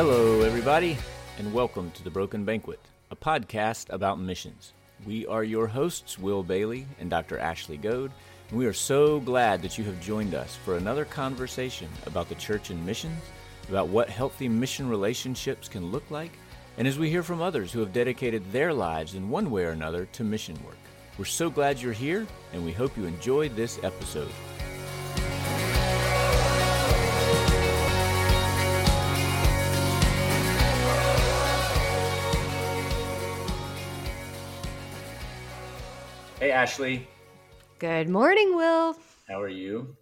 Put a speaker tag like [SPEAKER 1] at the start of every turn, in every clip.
[SPEAKER 1] Hello, everybody, and welcome to The Broken Banquet, a podcast about missions. We are your hosts, Will Bailey and Dr. Ashley Goad, and we are so glad that you have joined us for another conversation about the church and missions, about what healthy mission relationships can look like, and as we hear from others who have dedicated their lives in one way or another to mission work. We're so glad you're here, and we hope you enjoyed this episode. Ashley.
[SPEAKER 2] Good morning, Will.
[SPEAKER 1] How are you?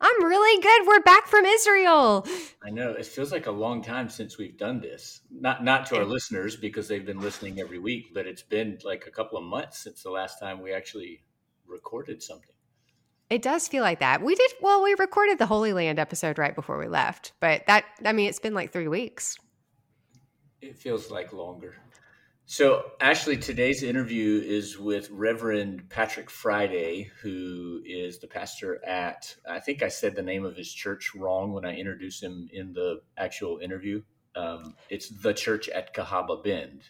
[SPEAKER 2] I'm really good. We're back from Israel.
[SPEAKER 1] I know it feels like a long time since we've done this. Not not to our listeners because they've been listening every week, but it's been like a couple of months since the last time we actually recorded something.
[SPEAKER 2] It does feel like that. We did well, we recorded the Holy Land episode right before we left, but that I mean it's been like 3 weeks.
[SPEAKER 1] It feels like longer. So, Ashley, today's interview is with Reverend Patrick Friday, who is the pastor at, I think I said the name of his church wrong when I introduced him in the actual interview. Um, it's the church at Cahaba Bend,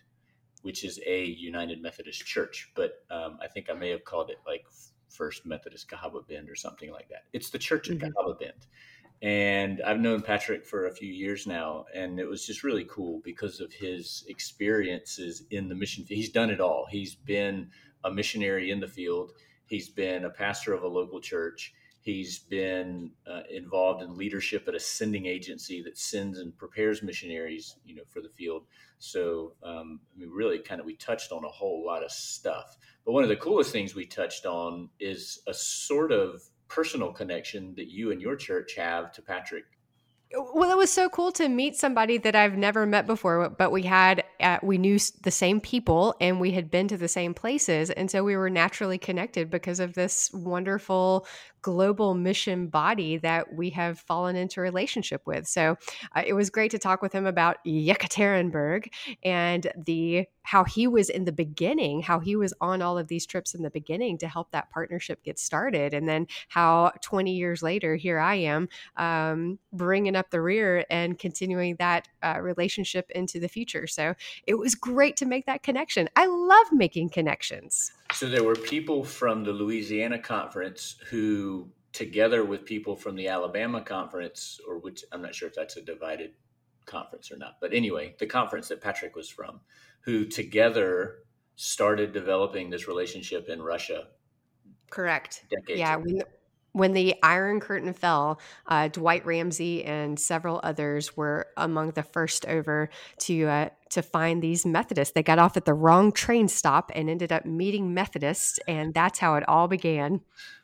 [SPEAKER 1] which is a United Methodist church, but um, I think I may have called it like First Methodist Cahaba Bend or something like that. It's the church at mm-hmm. Cahaba Bend and I've known Patrick for a few years now, and it was just really cool because of his experiences in the mission. Field. He's done it all. He's been a missionary in the field. He's been a pastor of a local church. He's been uh, involved in leadership at a sending agency that sends and prepares missionaries, you know, for the field. So, um, I mean, really, kind of, we touched on a whole lot of stuff. But one of the coolest things we touched on is a sort of personal connection that you and your church have to Patrick?
[SPEAKER 2] Well, it was so cool to meet somebody that I've never met before, but we had, uh, we knew the same people and we had been to the same places. And so we were naturally connected because of this wonderful global mission body that we have fallen into relationship with. So uh, it was great to talk with him about Yekaterinburg and the how he was in the beginning, how he was on all of these trips in the beginning to help that partnership get started, and then how 20 years later, here I am um, bringing up the rear and continuing that uh, relationship into the future. So it was great to make that connection. I love making connections.
[SPEAKER 1] So there were people from the Louisiana conference who, together with people from the Alabama conference, or which I'm not sure if that's a divided conference or not, but anyway, the conference that Patrick was from, who together started developing this relationship in Russia.
[SPEAKER 2] Correct. yeah. When, when the Iron Curtain fell, uh, Dwight Ramsey and several others were among the first over to uh, to find these Methodists. They got off at the wrong train stop and ended up meeting Methodists, and that's how it all began.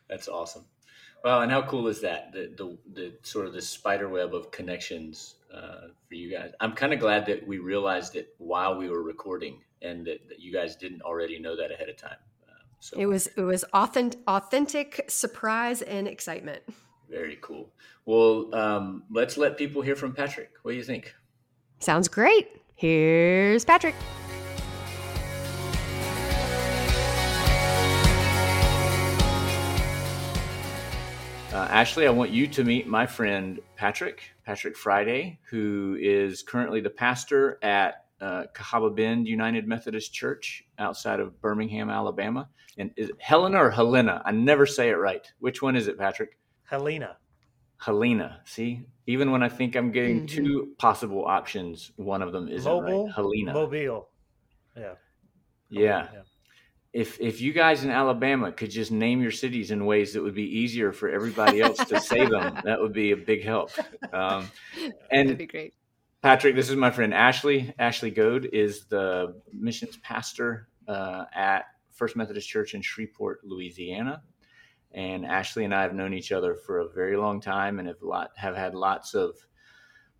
[SPEAKER 1] That's awesome. Well, and how cool is that? The the, the sort of the spider web of connections uh, for you guys. I'm kind of glad that we realized it while we were recording, and that, that you guys didn't already know that ahead of time. Uh,
[SPEAKER 2] so it was it was authentic, authentic surprise and excitement.
[SPEAKER 1] Very cool. Well, um, let's let people hear from Patrick. What do you think?
[SPEAKER 2] Sounds great. Here's Patrick.
[SPEAKER 1] Uh, Ashley, I want you to meet my friend Patrick, Patrick Friday, who is currently the pastor at uh, Cahaba Bend United Methodist Church outside of Birmingham, Alabama. And is it Helena or Helena? I never say it right. Which one is it, Patrick?
[SPEAKER 3] Helena.
[SPEAKER 1] Helena. See, even when I think I'm getting mm-hmm. two possible options, one of them isn't Mobile, right. Helena.
[SPEAKER 3] Mobile.
[SPEAKER 1] Yeah. Yeah. yeah. If if you guys in Alabama could just name your cities in ways that would be easier for everybody else to say them, that would be a big help. Um, and That'd be great. Patrick, this is my friend Ashley. Ashley Goad is the missions pastor uh, at First Methodist Church in Shreveport, Louisiana. And Ashley and I have known each other for a very long time and have lot have had lots of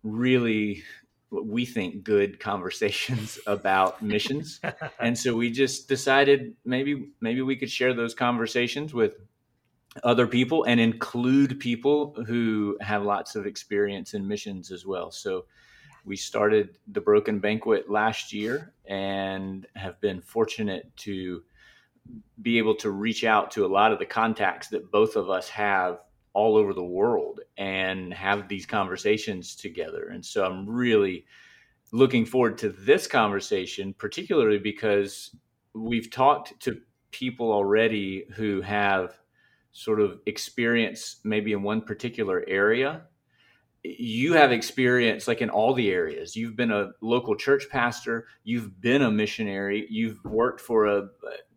[SPEAKER 1] really what we think good conversations about missions. and so we just decided maybe maybe we could share those conversations with other people and include people who have lots of experience in missions as well. So we started the Broken Banquet last year and have been fortunate to be able to reach out to a lot of the contacts that both of us have all over the world and have these conversations together. And so I'm really looking forward to this conversation, particularly because we've talked to people already who have sort of experience maybe in one particular area. You have experience like in all the areas. You've been a local church pastor. You've been a missionary. You've worked for a,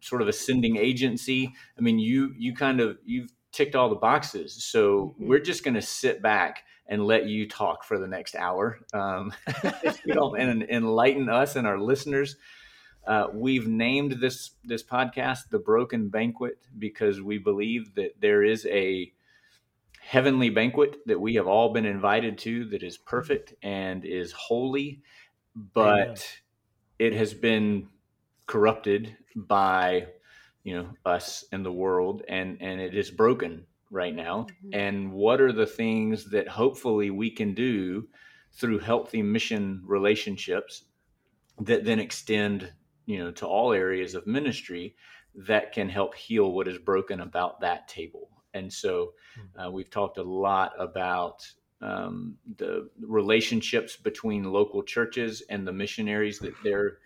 [SPEAKER 1] sort of a sending agency. I mean you you kind of you've ticked all the boxes so mm-hmm. we're just going to sit back and let you talk for the next hour um, you know, and enlighten us and our listeners uh, we've named this this podcast the broken banquet because we believe that there is a heavenly banquet that we have all been invited to that is perfect and is holy, but Amen. it has been corrupted by you know us and the world and and it is broken right now mm-hmm. and what are the things that hopefully we can do through healthy mission relationships that then extend you know to all areas of ministry that can help heal what is broken about that table and so hmm. uh, we've talked a lot about um, the relationships between local churches and the missionaries that they're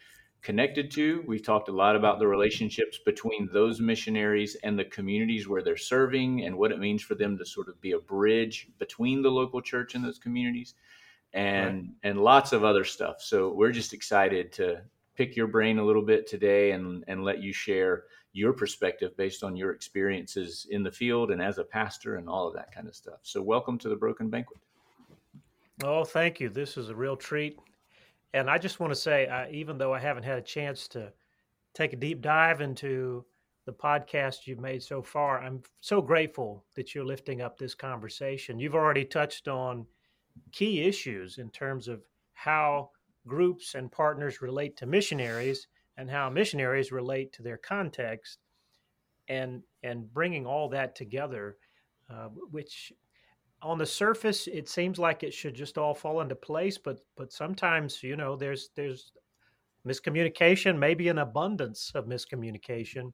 [SPEAKER 1] connected to. We've talked a lot about the relationships between those missionaries and the communities where they're serving and what it means for them to sort of be a bridge between the local church and those communities and right. and lots of other stuff. So we're just excited to pick your brain a little bit today and and let you share your perspective based on your experiences in the field and as a pastor and all of that kind of stuff. So, welcome to the Broken Banquet.
[SPEAKER 3] Oh, thank you. This is a real treat. And I just want to say, even though I haven't had a chance to take a deep dive into the podcast you've made so far, I'm so grateful that you're lifting up this conversation. You've already touched on key issues in terms of how groups and partners relate to missionaries and how missionaries relate to their context and and bringing all that together uh, which on the surface it seems like it should just all fall into place but but sometimes you know there's there's miscommunication maybe an abundance of miscommunication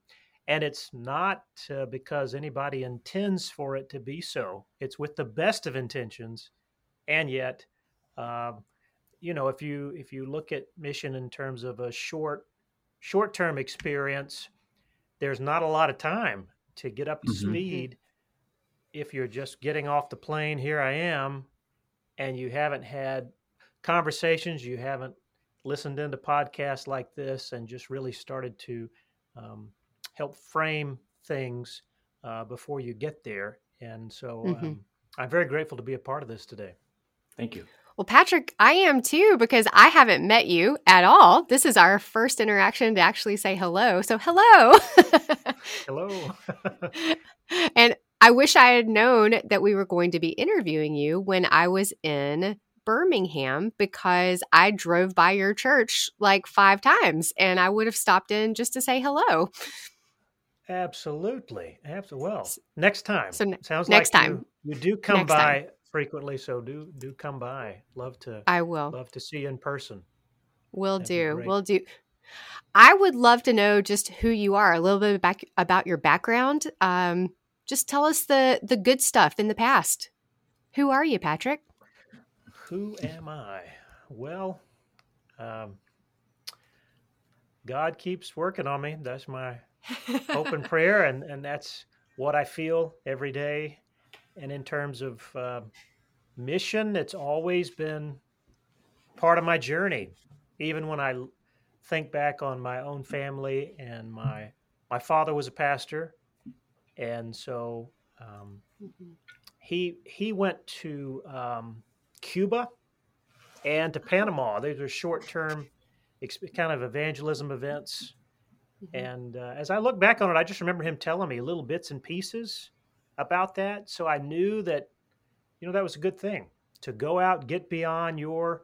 [SPEAKER 3] and it's not uh, because anybody intends for it to be so it's with the best of intentions and yet uh, you know if you if you look at mission in terms of a short short term experience, there's not a lot of time to get up to mm-hmm. speed. If you're just getting off the plane, here I am, and you haven't had conversations, you haven't listened into podcasts like this, and just really started to um, help frame things uh, before you get there. And so mm-hmm. um, I'm very grateful to be a part of this today.
[SPEAKER 1] Thank you.
[SPEAKER 2] Well, Patrick, I am too because I haven't met you at all. This is our first interaction to actually say hello. So, hello.
[SPEAKER 3] hello.
[SPEAKER 2] and I wish I had known that we were going to be interviewing you when I was in Birmingham because I drove by your church like five times and I would have stopped in just to say hello.
[SPEAKER 3] Absolutely. Absolutely. Well, next time.
[SPEAKER 2] So, sounds next like time.
[SPEAKER 3] You, you do come next by time frequently, so do do come by. Love to.
[SPEAKER 2] I will.
[SPEAKER 3] Love to see you in person.
[SPEAKER 2] Will That'd do. Will do. I would love to know just who you are, a little bit back about your background. Um, just tell us the the good stuff in the past. Who are you, Patrick?
[SPEAKER 3] Who am I? Well, um, God keeps working on me. That's my hope and prayer, and and that's what I feel every day and in terms of uh, mission, it's always been part of my journey. Even when I think back on my own family and my my father was a pastor, and so um, mm-hmm. he he went to um, Cuba and to Panama. These are short term kind of evangelism events. Mm-hmm. And uh, as I look back on it, I just remember him telling me little bits and pieces about that. So I knew that, you know, that was a good thing to go out, get beyond your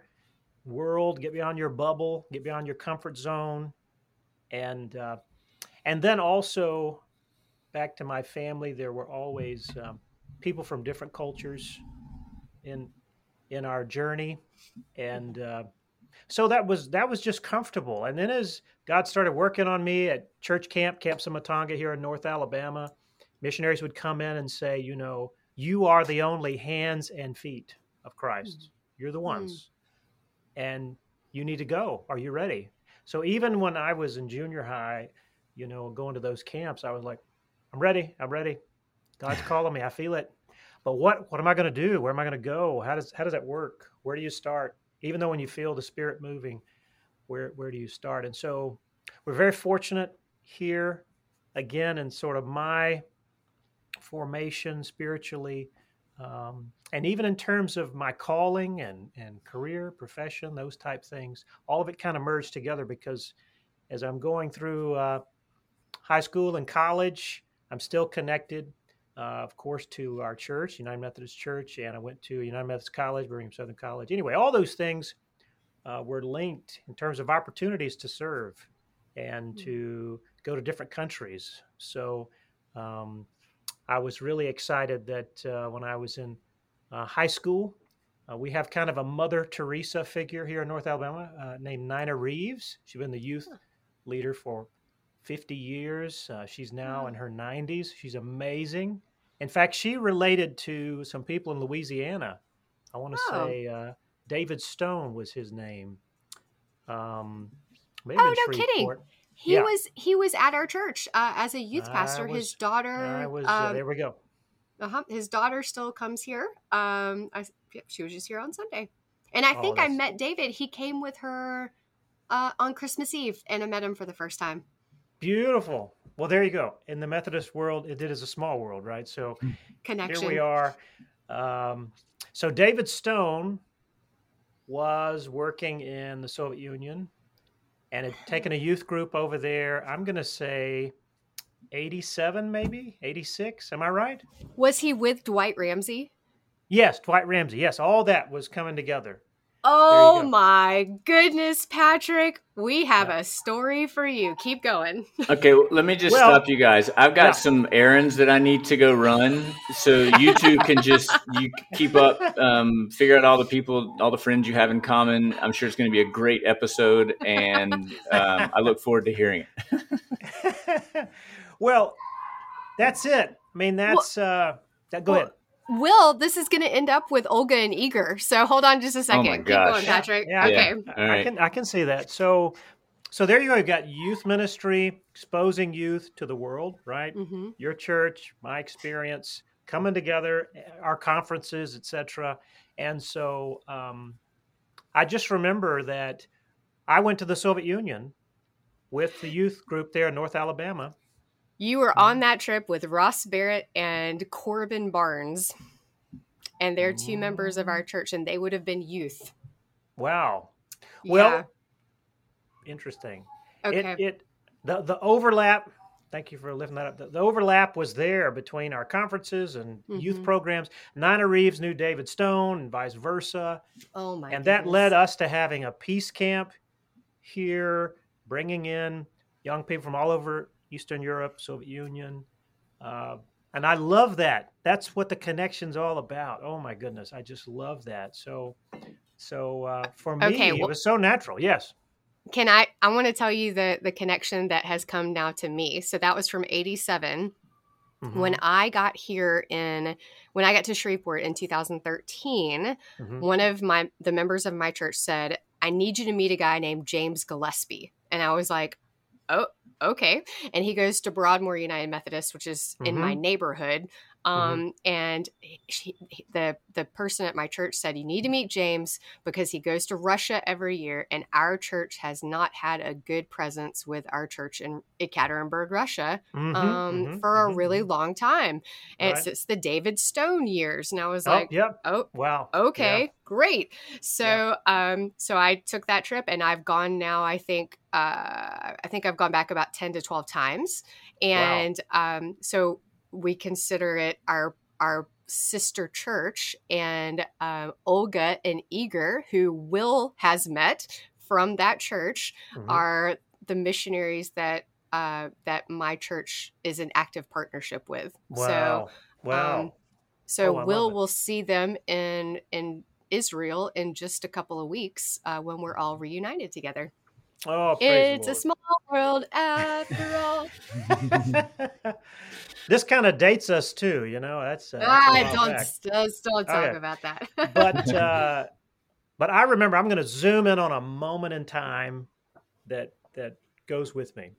[SPEAKER 3] world, get beyond your bubble, get beyond your comfort zone, and uh, and then also back to my family. There were always um, people from different cultures in in our journey, and uh, so that was that was just comfortable. And then as God started working on me at church camp, Camp Sumatanga here in North Alabama, missionaries would come in and say, you know, you are the only hands and feet of Christ. Mm. You're the ones. Mm. And you need to go. Are you ready? So even when I was in junior high, you know, going to those camps, I was like, I'm ready. I'm ready. God's calling me. I feel it. But what what am I going to do? Where am I going to go? How does how does that work? Where do you start? Even though when you feel the spirit moving, where where do you start? And so we're very fortunate here again in sort of my formation spiritually um, and even in terms of my calling and, and career profession those type things all of it kind of merged together because as i'm going through uh, high school and college i'm still connected uh, of course to our church united methodist church and i went to united methodist college birmingham southern college anyway all those things uh, were linked in terms of opportunities to serve and mm. to go to different countries so um, I was really excited that uh, when I was in uh, high school, uh, we have kind of a Mother Teresa figure here in North Alabama uh, named Nina Reeves. She's been the youth leader for 50 years. Uh, she's now in her 90s. She's amazing. In fact, she related to some people in Louisiana. I want to oh. say uh, David Stone was his name. Um,
[SPEAKER 2] maybe oh, no kidding. He yeah. was he was at our church uh, as a youth pastor. Was, his daughter.
[SPEAKER 3] Was, uh, um, there we go.
[SPEAKER 2] Uh-huh, his daughter still comes here. Um, I, she was just here on Sunday, and I oh, think I met David. He came with her uh, on Christmas Eve, and I met him for the first time.
[SPEAKER 3] Beautiful. Well, there you go. In the Methodist world, it is a small world, right? So
[SPEAKER 2] connection.
[SPEAKER 3] Here we are. Um, so David Stone was working in the Soviet Union and had taken a youth group over there. I'm going to say 87, maybe 86. Am I right?
[SPEAKER 2] Was he with Dwight Ramsey?
[SPEAKER 3] Yes, Dwight Ramsey. Yes, all that was coming together.
[SPEAKER 2] Oh my goodness, Patrick. We have yeah. a story for you. Keep going.
[SPEAKER 1] Okay, well, let me just well, stop you guys. I've got yeah. some errands that I need to go run. So you two can just you keep up, um, figure out all the people, all the friends you have in common. I'm sure it's going to be a great episode, and um, I look forward to hearing
[SPEAKER 3] it. well, that's it. I mean, that's well, uh, that, go well, ahead.
[SPEAKER 2] Will, this is going to end up with Olga and Igor. So hold on just a oh second. Oh Keep going, Patrick. Yeah,
[SPEAKER 3] okay. Yeah. I can I can see that. So so there you go. You've got youth ministry, exposing youth to the world, right? Mm-hmm. Your church, my experience, coming together, our conferences, etc. And so um, I just remember that I went to the Soviet Union with the youth group there in North Alabama
[SPEAKER 2] you were on mm-hmm. that trip with Ross Barrett and Corbin Barnes, and they're two members of our church, and they would have been youth.
[SPEAKER 3] Wow. Well, yeah. interesting. Okay. It, it the the overlap. Thank you for lifting that up. The, the overlap was there between our conferences and mm-hmm. youth programs. Nina Reeves knew David Stone, and vice versa.
[SPEAKER 2] Oh my!
[SPEAKER 3] And
[SPEAKER 2] goodness.
[SPEAKER 3] that led us to having a peace camp here, bringing in young people from all over Eastern Europe, Soviet Union. Uh, and I love that. That's what the connection's all about. Oh my goodness, I just love that. So, so uh, for me, okay, well, it was so natural. Yes.
[SPEAKER 2] Can I? I want to tell you the the connection that has come now to me. So that was from '87. Mm-hmm. When I got here in when I got to Shreveport in 2013, mm-hmm. one of my the members of my church said, "I need you to meet a guy named James Gillespie," and I was like, "Oh, okay. And he goes to Broadmoor United Methodist, which is mm-hmm. in my mm-hmm. neighborhood. Mm-hmm. Um, mm-hmm. and she, the the person at my church said you need to meet James because he goes to Russia every year, and our church has not had a good presence with our church in Ekaterinburg, Russia, mm-hmm. Um, mm-hmm. for a really long time, and right. it's, the David Stone years. And I was
[SPEAKER 3] oh,
[SPEAKER 2] like,
[SPEAKER 3] yep.
[SPEAKER 2] oh,
[SPEAKER 3] wow,
[SPEAKER 2] okay, yeah. great. So, yeah. um, so I took that trip, and I've gone now. I think, uh, I think I've gone back about ten to twelve times, and wow. um, so we consider it our our sister church. And um, olga and Igor who will has met from that church mm-hmm. are the missionaries that uh, that my church is in active partnership with.
[SPEAKER 3] Wow. so wow. Um,
[SPEAKER 2] so oh, will will see them in in israel in just a couple of weeks uh, when we're all reunited together
[SPEAKER 3] Oh,
[SPEAKER 2] it's a small world after all.
[SPEAKER 3] this kind of dates us too, you know. That's, uh,
[SPEAKER 2] that's ah, don't, don't, don't talk okay. about that.
[SPEAKER 3] but uh, but I remember I'm going to zoom in on a moment in time that that goes with me.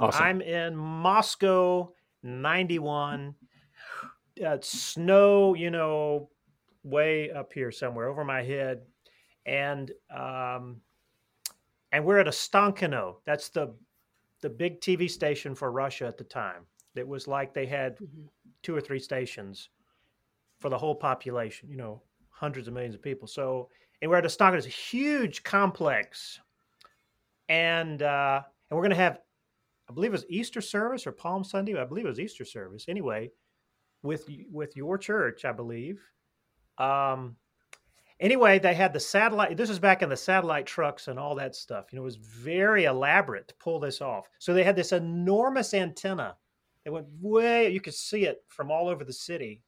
[SPEAKER 3] Awesome. I'm in Moscow, 91. Uh, snow, you know, way up here somewhere over my head, and um, and we're at Ostankino. That's the the big TV station for Russia at the time. It was like they had mm-hmm. two or three stations for the whole population. You know, hundreds of millions of people. So, and we're at Ostankino. It's a huge complex, and uh, and we're going to have, I believe it was Easter service or Palm Sunday. I believe it was Easter service. Anyway, with with your church, I believe. Um, anyway, they had the satellite. This was back in the satellite trucks and all that stuff. You know, it was very elaborate to pull this off. So they had this enormous antenna. It went way. You could see it from all over the city,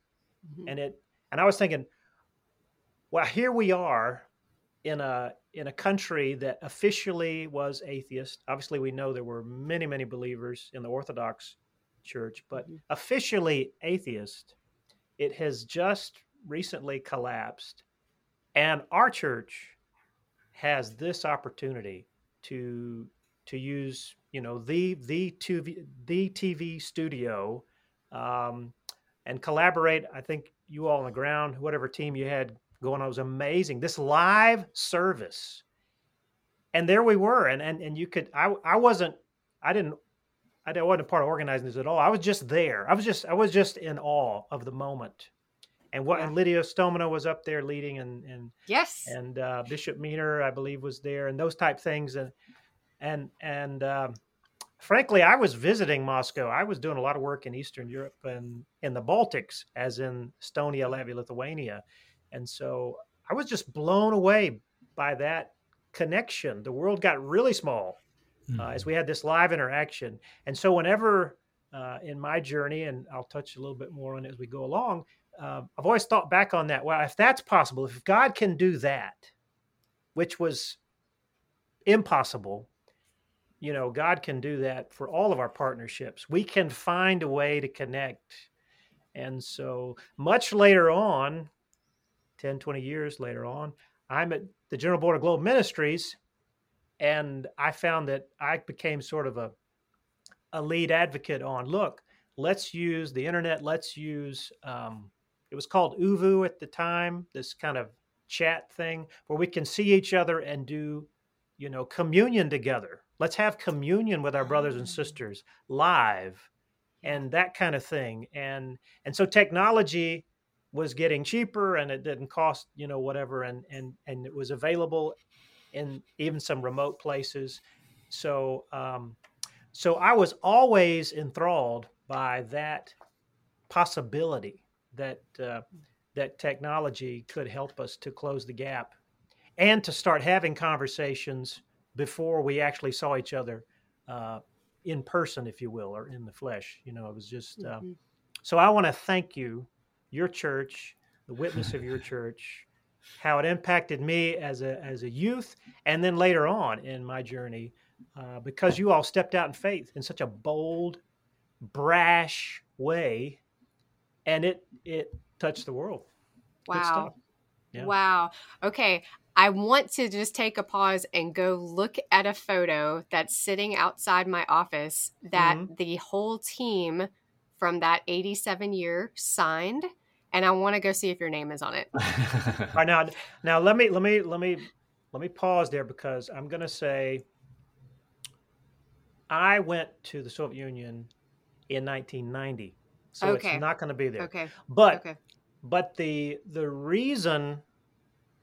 [SPEAKER 3] mm-hmm. and it. And I was thinking, well, here we are in a in a country that officially was atheist. Obviously, we know there were many many believers in the Orthodox Church, but mm-hmm. officially atheist. It has just recently collapsed and our church has this opportunity to to use you know the the TV the TV studio um, and collaborate. I think you all on the ground, whatever team you had going on was amazing. This live service, and there we were, and and and you could I I wasn't I didn't I wasn't part of organizing this at all. I was just there. I was just I was just in awe of the moment and what yeah. and Lydia Stomina was up there leading and and
[SPEAKER 2] yes
[SPEAKER 3] and uh, Bishop Minor I believe was there and those type things and and and um, frankly I was visiting Moscow I was doing a lot of work in Eastern Europe and in the Baltics as in Estonia Latvia Lithuania and so I was just blown away by that connection the world got really small mm-hmm. uh, as mm-hmm. we had this live interaction and so whenever uh, in my journey, and I'll touch a little bit more on it as we go along uh, I've always thought back on that. Well, if that's possible, if God can do that, which was impossible, you know, God can do that for all of our partnerships. We can find a way to connect. And so, much later on, 10, 20 years later on, I'm at the General Board of Global Ministries, and I found that I became sort of a, a lead advocate on look, let's use the internet, let's use um, it was called ooVoo at the time, this kind of chat thing where we can see each other and do, you know, communion together. Let's have communion with our brothers and ah. sisters live and that kind of thing. And and so technology was getting cheaper and it didn't cost, you know, whatever and and and it was available in even some remote places. So um so I was always enthralled by that possibility that uh, that technology could help us to close the gap and to start having conversations before we actually saw each other uh, in person, if you will, or in the flesh. You know, it was just. Uh, mm-hmm. So I want to thank you, your church, the witness of your church, how it impacted me as a as a youth, and then later on in my journey, uh, because you all stepped out in faith in such a bold, brash way and it it touched the world.
[SPEAKER 2] Wow. Yeah. Wow. Okay. I want to just take a pause and go look at a photo that's sitting outside my office that mm-hmm. the whole team from that 87 year signed and I want to go see if your name is on it.
[SPEAKER 3] All right now now let me let me let me let me pause there because I'm going to say I went to the Soviet Union in 1990 so okay. it's not going to be there.
[SPEAKER 2] Okay.
[SPEAKER 3] But
[SPEAKER 2] okay.
[SPEAKER 3] but the the reason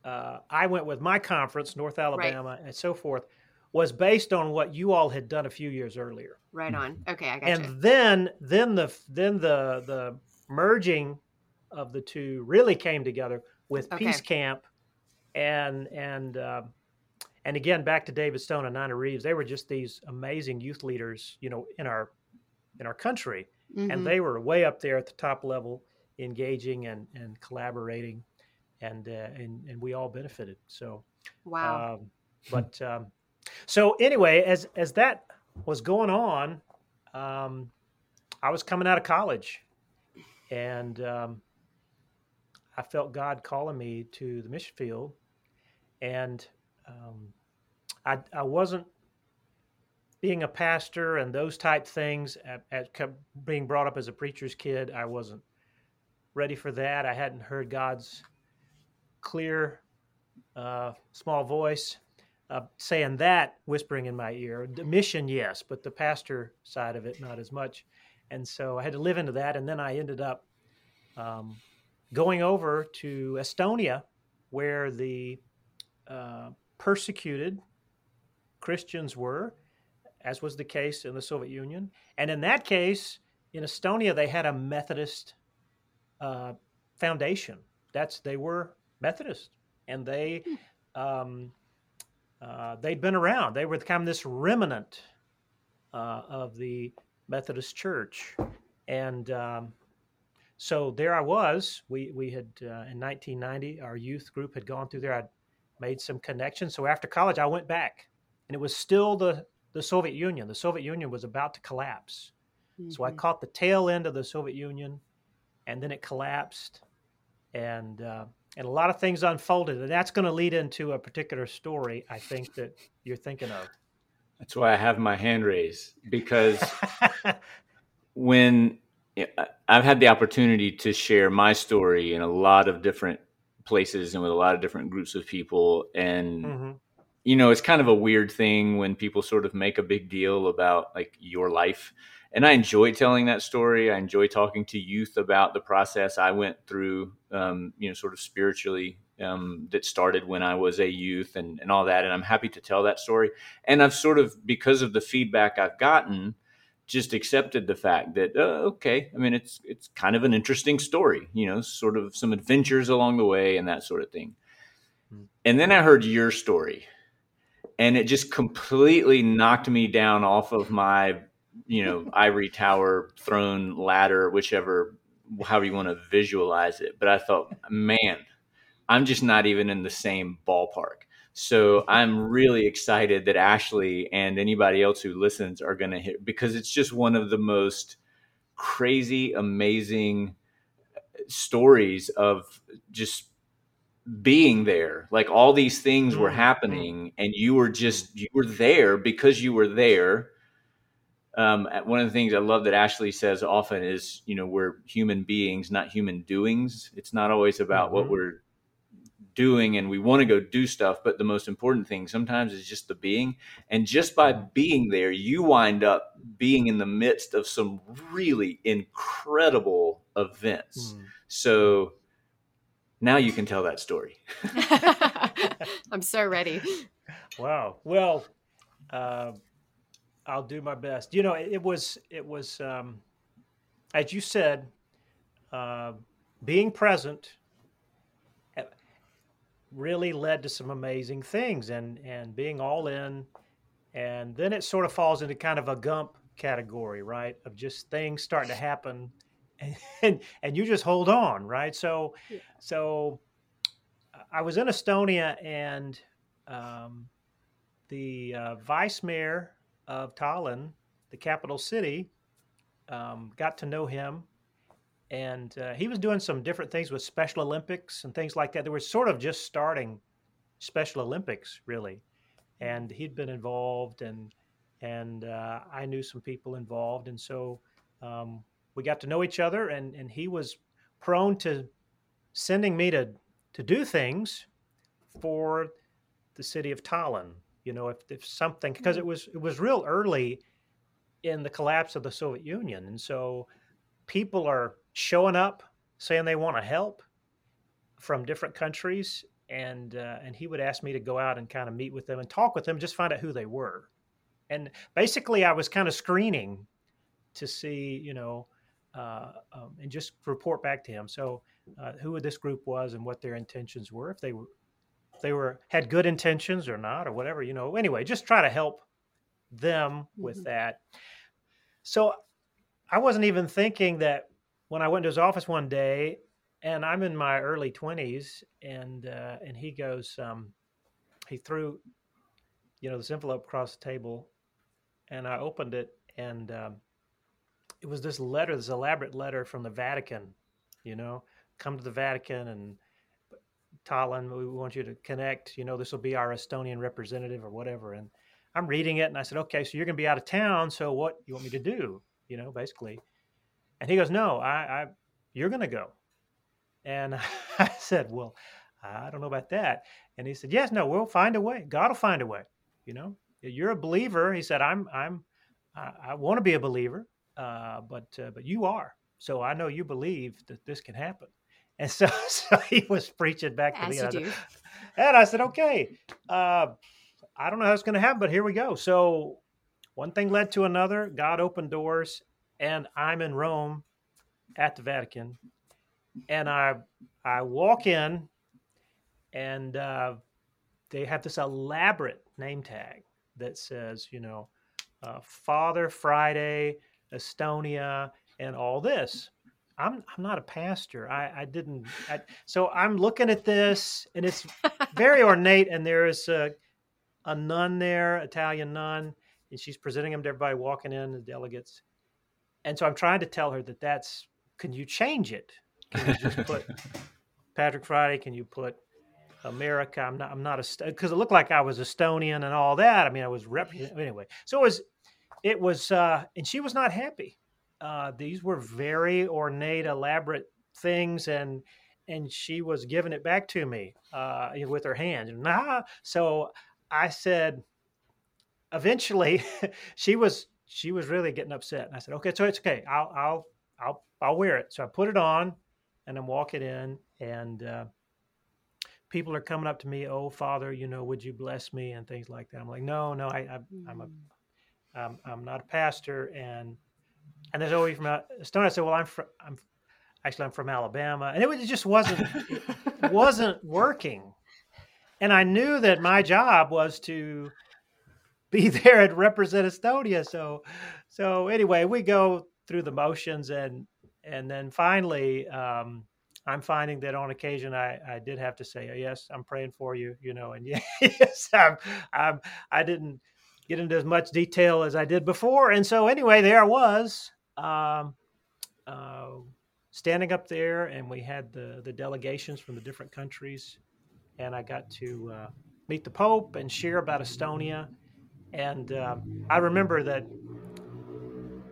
[SPEAKER 3] uh, I went with my conference, North Alabama, right. and so forth, was based on what you all had done a few years earlier.
[SPEAKER 2] Right on. Okay, I got
[SPEAKER 3] and you. then then the then the the merging of the two really came together with okay. Peace Camp and and uh, and again back to David Stone and Nina Reeves. They were just these amazing youth leaders, you know, in our in our country mm-hmm. and they were way up there at the top level, engaging and, and collaborating, and uh, and and we all benefited. So
[SPEAKER 2] wow.
[SPEAKER 3] Um, but um, so anyway, as as that was going on, um, I was coming out of college, and um, I felt God calling me to the mission field, and um, I, I wasn't being a pastor and those type things at, at being brought up as a preacher's kid. I wasn't ready for that. I hadn't heard God's clear, uh, small voice uh, saying that, whispering in my ear. The mission, yes, but the pastor side of it, not as much. And so I had to live into that. And then I ended up um, going over to Estonia, where the uh, persecuted Christians were, as was the case in the Soviet Union. And in that case, in Estonia, they had a Methodist uh, foundation. That's they were Methodist, and they hmm. um, uh, they'd been around. They were kind of this remnant uh, of the Methodist Church, and um, so there I was. We we had uh, in 1990 our youth group had gone through there. I'd made some connections. So after college, I went back, and it was still the the Soviet Union. The Soviet Union was about to collapse. Mm-hmm. So I mm-hmm. caught the tail end of the Soviet Union, and then it collapsed, and uh, and a lot of things unfolded, and that's going to lead into a particular story. I think that you're thinking of.
[SPEAKER 1] That's why I have my hand raised because when I've had the opportunity to share my story in a lot of different places and with a lot of different groups of people, and mm-hmm you know, it's kind of a weird thing when people sort of make a big deal about like your life. And I enjoy telling that story. I enjoy talking to youth about the process I went through, um, you know, sort of spiritually um, that started when I was a youth and, and all that. And I'm happy to tell that story. And I've sort of, because of the feedback I've gotten, just accepted the fact that uh, okay i mean it's it's kind of an interesting story you know sort of some adventures along the way and that sort of thing hmm. and then i heard your story and it just completely knocked me down off of my you know ivory tower throne ladder whichever however you want to visualize it. But i thought man i'm just not even in the same ballpark. So i'm really excited that ashley and anybody else who listens are going to hit because it's just one of the most crazy amazing uh, stories of just being there like all these things were mm-hmm. happening and you were just you were there because you were there um, one of the things i love that ashley says often is you know we're human beings not human doings it's not always about mm-hmm. what we're doing and we want to go do stuff but the most important thing sometimes is just the being and just by mm-hmm. being there you wind up being in the midst of some really incredible events mm. so now you can tell that story.
[SPEAKER 2] I'm so ready.
[SPEAKER 3] Wow. Well, uh, I'll do my best. You know, it, it was it was um, as you said, uh, being present uh, really led to some amazing things, and and being all in, and then it sort of falls into kind of a Gump category, right? Of just things starting to happen and and you just hold on, right? So, yeah. so I was in Estonia, and um, the uh, vice mayor of Tallinn, the capital city, um, got to know him, and uh, he was doing some different things with Special Olympics and things like that. They were sort of just starting Special Olympics, really, and he'd been involved, and and uh, I knew some people involved, and so. Um, we got to know each other, and and he was prone to sending me to to do things for the city of Tallinn. You know, if, if something because it mm-hmm. was it was real early in the collapse of the Soviet Union, and so people are showing up saying they want to help from different countries, and uh, and he would ask me to go out and kind of meet with them and talk with them, just find out who they were, and basically I was kind of screening to see, you know, uh, um, and just report back to him. So, uh, who this group was and what their intentions were, if they were, if they were had good intentions or not, or whatever. You know, anyway, just try to help them with mm-hmm. that. So, I wasn't even thinking that when I went to his office one day, and I'm in my early twenties, and uh, and he goes, um, he threw, you know, this envelope across the table, and I opened it, and um, it was this letter, this elaborate letter from the Vatican, you know, come to the Vatican and Tallinn, we want you to connect. You know, this will be our Estonian representative or whatever. And I'm reading it and I said, okay, so you're going to be out of town. So what you want me to do? You know, basically. And he goes, no, I, I you're going to go. And I said, well, I don't know about that. And he said, yes, no, we'll find a way. God will find a way. You know, you're a believer. He said, I'm, I'm, I, I want to be a believer, uh, but, uh, but you are. So I know you believe that this can happen. And so, so he was preaching back to
[SPEAKER 2] As
[SPEAKER 3] me.
[SPEAKER 2] you
[SPEAKER 3] And I,
[SPEAKER 2] do.
[SPEAKER 3] said, and I said, okay, uh, I don't know how it's going to happen, but here we go. So one thing led to another. God opened doors, and I'm in Rome at the Vatican. And I, I walk in, and uh, they have this elaborate name tag that says, you know, uh, Father Friday, Estonia, and all mm. this. I'm I'm not a pastor. I I didn't. I, so I'm looking at this, and it's very ornate. And there's a, a nun there, Italian nun, and she's presenting them to everybody walking in, the delegates. And so I'm trying to tell her that that's. Can you change it? Can you just put Patrick Friday? Can you put America? I'm not. I'm not a because it looked like I was Estonian and all that. I mean, I was representing anyway. So it was. It was, uh, and she was not happy uh, these were very ornate, elaborate things, and and she was giving it back to me uh, with her hand. And nah, so I said, eventually, she was she was really getting upset, and I said, okay, so it's okay. I'll I'll I'll I'll wear it. So I put it on, and I'm walking in, and uh, people are coming up to me, oh Father, you know, would you bless me and things like that. I'm like, no, no, I, I I'm a I'm, I'm not a pastor, and and there's always from Estonia. I said, well, I'm from, I'm actually I'm from Alabama, and it, was, it just wasn't it wasn't working. And I knew that my job was to be there and represent Estonia. So, so anyway, we go through the motions, and and then finally, um, I'm finding that on occasion I, I did have to say, yes, I'm praying for you, you know, and yes, I'm, I'm I didn't get into as much detail as I did before. And so, anyway, there I was, um, uh, standing up there, and we had the the delegations from the different countries, and I got to uh, meet the Pope and share about Estonia. And uh, I remember that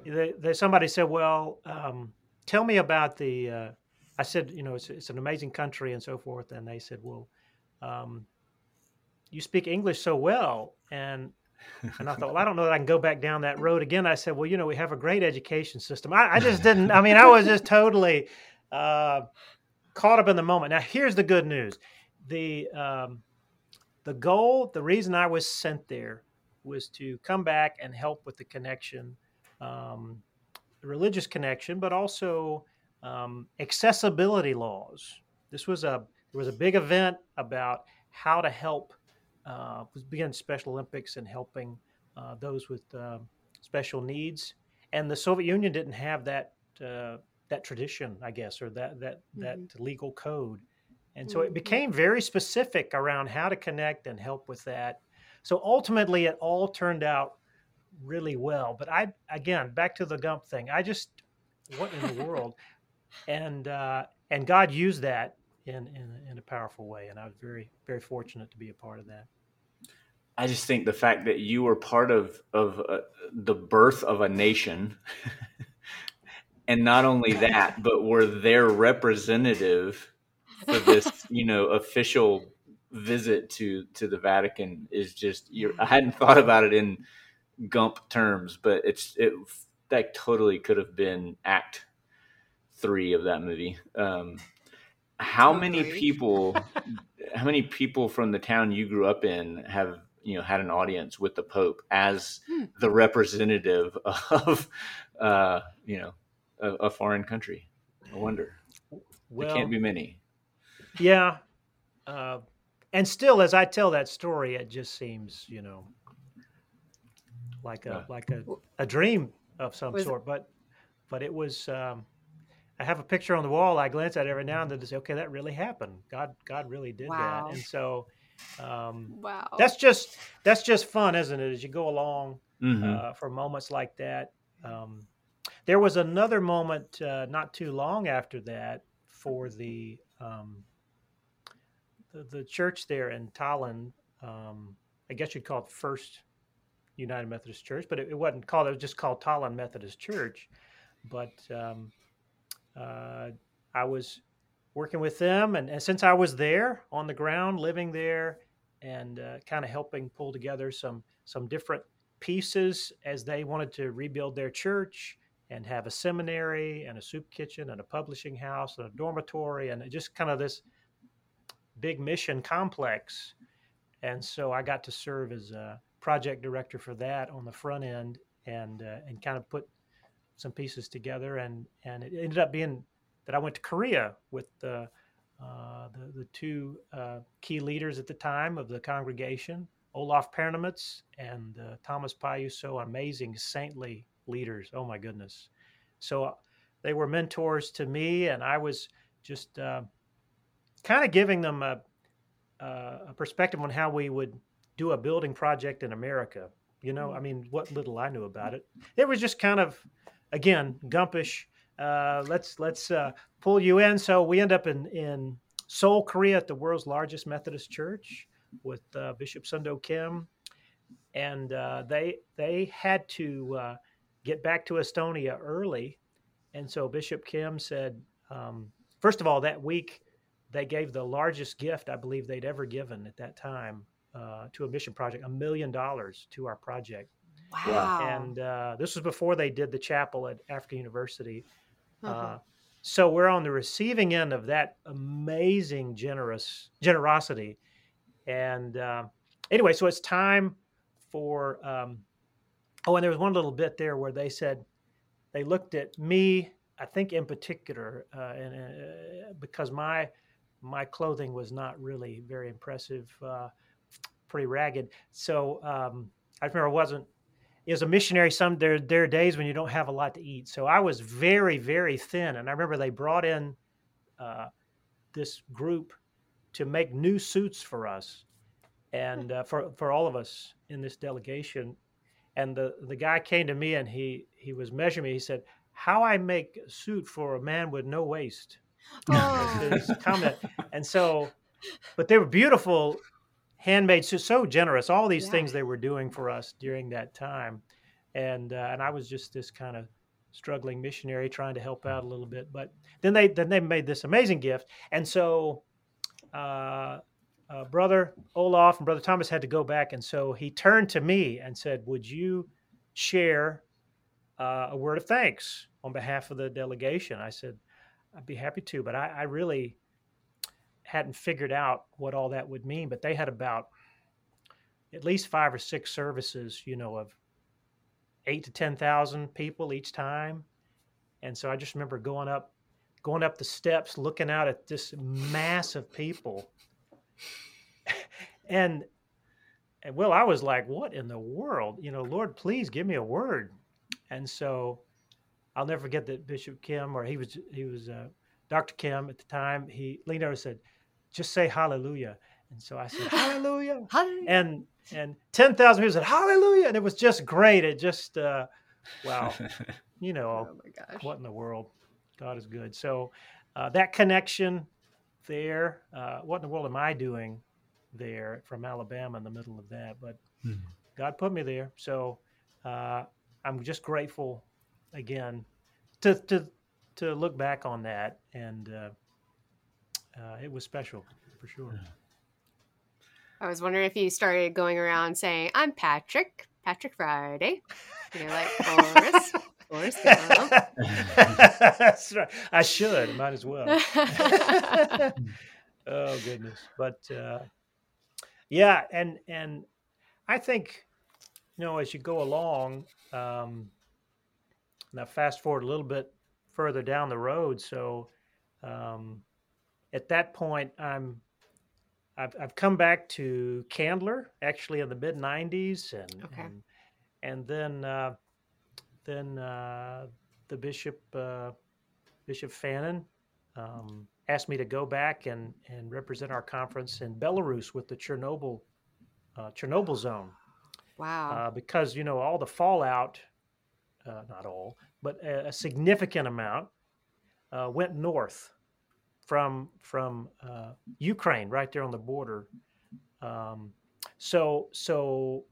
[SPEAKER 3] they, somebody said, "Well, um, tell me about the." Uh, I said, "You know, it's, it's an amazing country and so forth." And they said, "Well." Um, you speak English so well, and and I thought, well, I don't know that I can go back down that road again. I said, well, you know, we have a great education system. I, I just didn't. I mean, I was just totally uh, caught up in the moment. Now, here's the good news: the um, the goal, the reason I was sent there, was to come back and help with the connection, um, the religious connection, but also um, accessibility laws. This was a there was a big event about how to help uh, was began Special Olympics and helping uh, those with uh, special needs. And the Soviet Union didn't have that uh, that tradition, I guess, or that that
[SPEAKER 2] Mhm.
[SPEAKER 3] that legal code. And so it
[SPEAKER 2] Mhm.
[SPEAKER 3] became very specific around how to connect and help with that. So ultimately, it all turned out really well. But I, again, back to the Gump thing. I just, what in the world? And uh, and God used that in, in in a powerful way, and I was very very fortunate to be a part of that.
[SPEAKER 1] I just think the fact that you were part of of uh, the birth of a nation, and not only that, but were their representative for this, you know, official visit to to the Vatican is just. You're, I hadn't thought about it in Gump terms, but it's it that totally could have been Act Three of that movie. Um, how many people? how many people from the town you grew up in have you know had an audience with the Pope as
[SPEAKER 2] Hmm.
[SPEAKER 1] the representative of uh, you know a, a foreign country? I wonder.
[SPEAKER 3] Well,
[SPEAKER 1] there can't be many.
[SPEAKER 3] yeah, uh, and still, as I tell that story, it just seems you know like a
[SPEAKER 1] Yeah.
[SPEAKER 3] like a, a dream of some
[SPEAKER 2] Was-
[SPEAKER 3] sort. But but it was. Um, I have a picture on the wall. I glance at every now and then to say, okay, that really happened. God God really did
[SPEAKER 2] Wow.
[SPEAKER 3] that, and so. Um,
[SPEAKER 2] Wow.
[SPEAKER 3] that's just that's just fun, isn't it? As you go along,
[SPEAKER 1] Mhm.
[SPEAKER 3] uh, for moments like that. Um, there was another moment uh, not too long after that for the um, the, the church there in Tallinn, um, I guess you'd call it First United Methodist Church, but it, it, wasn't called. It was just called Tallinn Methodist Church. But um, I was working with them, and, and, since I was there on the ground, living there, and uh, kind of helping pull together some some different pieces as they wanted to rebuild their church and have a seminary and a soup kitchen and a publishing house and a dormitory and just kind of this big mission complex. And so I got to serve as a project director for that on the front end and uh, and kind of put some pieces together and and it ended up being that I went to Korea with the uh, the, the two uh, key leaders at the time of the congregation, Olaf Pärnamets and uh, Thomas Payu, so amazing, saintly leaders. Oh my goodness! So uh, they were mentors to me, and I was just uh, kind of giving them a, a perspective on how we would do a building project in America. You know, I mean, what little I knew about it, it was just kind of, again, gumpish. Uh, let's let's uh, pull you in. So we end up in in Seoul, Korea, at the world's largest Methodist church with uh, Bishop Sundo Kim, and uh, they they had to uh, get back to Estonia early, and so Bishop Kim said, um, first of all, that week they gave the largest gift I believe they'd ever given at that time uh, to a mission project, a million dollars to our project.
[SPEAKER 2] Wow.
[SPEAKER 3] And uh, this was before they did the chapel at Africa University. Uh-huh. Uh, so we're on the receiving end of that amazing generous generosity. And uh, anyway, so it's time for. Um, oh, and there was one little bit there where they said they looked at me. I think in particular, uh, and uh, because my my clothing was not really very impressive, uh, pretty ragged. So um, I remember I wasn't. As a missionary, some there there are days when you don't have a lot to eat. So I was very very thin, and I remember they brought in uh, this group to make new suits for us, and uh, for for all of us in this delegation. And the the guy came to me and he he was measuring me. He said, "How I make a suit for a man with no waist." Oh. comment. And so, but they were beautiful handmade, so, so generous. All these yeah. things they were doing for us during that time, and uh, and I was just this kind of struggling missionary trying to help out a little bit. But then they then they made this amazing gift, and so. Uh, uh, brother Olaf and brother Thomas had to go back, and so he turned to me and said, "Would you share uh, a word of thanks on behalf of the delegation?" I said, "I'd be happy to, but I, I really hadn't figured out what all that would mean, but they had about at least five or six services, you know, of eight to ten thousand people each time. And so I just remember going up, going up the steps, looking out at this mass of people. and and well, I was like, what in the world? You know, Lord, please give me a word. And so I'll never forget that Bishop Kim, or he was he was uh, Dr. Kim at the time, he leaned over and said, just say hallelujah. And so I said, hallelujah. hallelujah. And and 10,000 people said, hallelujah. And it was just great. It just, uh, wow. You know, oh my gosh. what in the world? God is good. So uh, that connection there, uh, what in the world am I doing there from Alabama in the middle of that? But hmm God put me there. So uh, I'm just grateful again to, to, to look back on that and uh, uh, it was special for sure.
[SPEAKER 2] I was wondering if you started going around saying, "I'm Patrick, Patrick Friday." you're like Forrest, Forrest
[SPEAKER 3] That's right. I should. Might as well. oh goodness, but uh, yeah, and and I think you know as you go along. Um, now, fast forward a little bit further down the road. So, um, at that point, I'm I've, I've come back to Candler actually in the mid '90s, and okay. and, and then uh, then uh, the bishop uh, Bishop Fannin um, asked me to go back and and represent our conference in Belarus with the Chernobyl uh, Chernobyl zone.
[SPEAKER 2] Wow!
[SPEAKER 3] Uh, because you know all the fallout, uh, not all, but a, a significant amount went north from from uh, Ukraine, right there on the border. Um, so so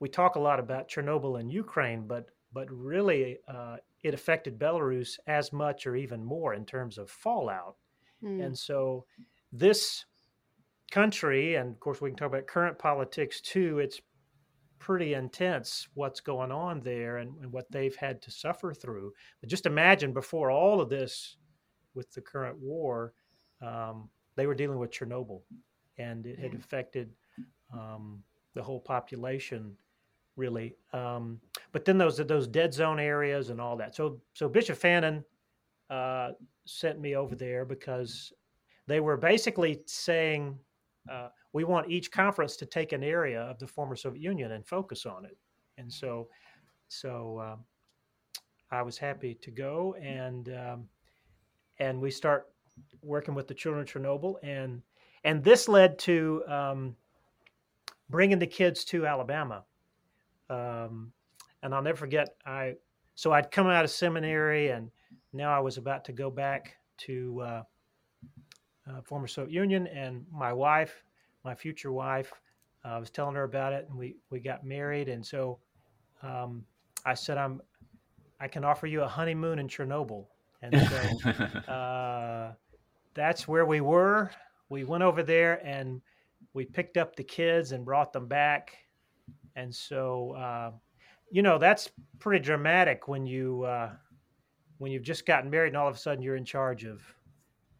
[SPEAKER 3] we talk a lot about Chernobyl and Ukraine, but but really uh, it affected Belarus as much or even more in terms of fallout. Mm. And so this country, and of course we can talk about current politics too. It's pretty intense what's going on there and, and, what they've had to suffer through. But just imagine before all of this, with the current war, um, they were dealing with Chernobyl, and it had affected um, the whole population really. Um, but then those those dead zone areas and all that. So so Bishop Fannin uh, sent me over there because they were basically saying uh, we want each conference to take an area of the former Soviet Union and focus on it. And so so um, I was happy to go and um, and we start working with the children of Chernobyl and and this led to um, bringing the kids to Alabama um, and I'll never forget. I so I'd come out of seminary, and now I was about to go back to uh, uh, former Soviet Union, and my wife, my future wife, uh, I was telling her about it, and we we got married, and so um, I said I'm I can offer you a honeymoon in Chernobyl, and so uh, that's where we were. We went over there and we picked up the kids and brought them back. And so uh, you know that's pretty dramatic when you uh, when you've just gotten married and all of a sudden you're in charge of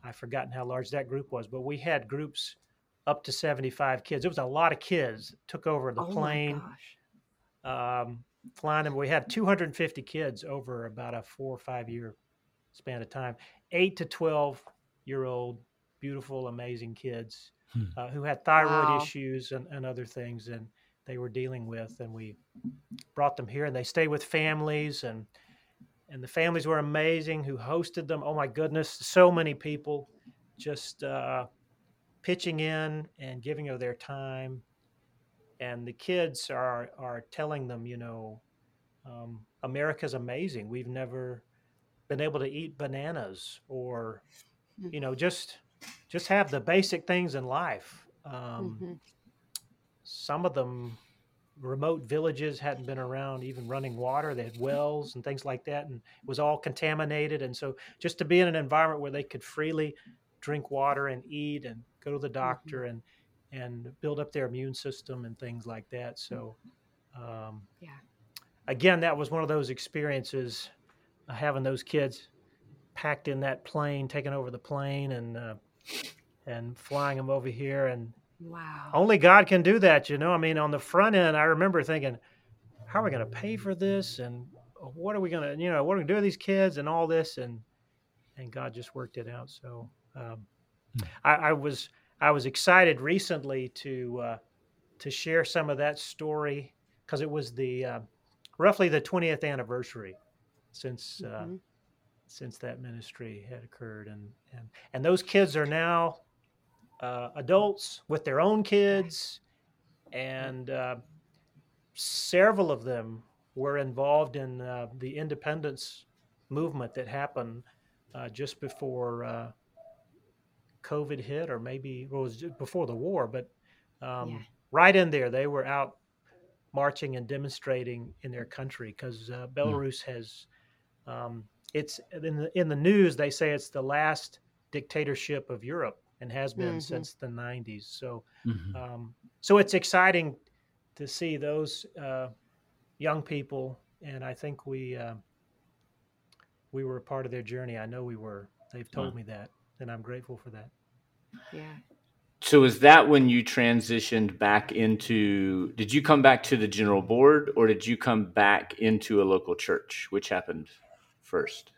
[SPEAKER 3] I've forgotten how large that group was, but we had groups up to 75 kids. It was a lot of kids. Took over the
[SPEAKER 2] oh
[SPEAKER 3] plane, um, flying them. We had 250 kids over about a four or five year span of time. Eight to 12 year old, beautiful, amazing kids hmm. uh, who had thyroid wow. issues and, and other things. And they were dealing with, and we brought them here, and they stayed with families, and and the families were amazing who hosted them. Oh my goodness, so many people just uh, pitching in and giving of their time, and the kids are are telling them, you know, um, America's amazing. We've never been able to eat bananas or, you know, just just have the basic things in life. Um, mm-hmm. some of them remote villages hadn't been around even running water. They had wells and things like that and it was all contaminated. And so just to be in an environment where they could freely drink water and eat and go to the mm-hmm. doctor mm-hmm. and and build up their immune system and things like that so um,
[SPEAKER 2] yeah
[SPEAKER 3] again that was one of those experiences uh, having those kids packed in that plane taking over the plane and uh, and flying them over here and
[SPEAKER 2] Wow.
[SPEAKER 3] Only God can do that, you know. I mean, on the front end, I remember thinking, how are we going to pay for this? And what are we going to, you know, what are we going to do with these kids and all this? And, and God just worked it out. So um, hmm. I, I, was, I was excited recently to, uh, to share some of that story because it was the, uh, roughly the 20th anniversary since, uh, mm-hmm. since that ministry had occurred. And, and, and those kids are now, uh, adults with their own kids, and uh, several of them were involved in uh, the independence movement that happened uh, just before uh, COVID hit, or maybe well, it was before the war, but um, yeah. right in there, they were out marching and demonstrating in their country because uh. Belarus mm. has. Um, it's in the in the news. They say it's the last dictatorship of Europe, and has been mm-hmm. since the 90s. So, mm-hmm. um, so it's exciting to see those uh, young people, and I think we uh, we were a part of their journey. I know we were. They've told wow. me that, and I'm grateful for that.
[SPEAKER 2] Yeah.
[SPEAKER 1] So is that when you transitioned back into? Did you come back to the general board, or did you come back into a local church? Which happened first?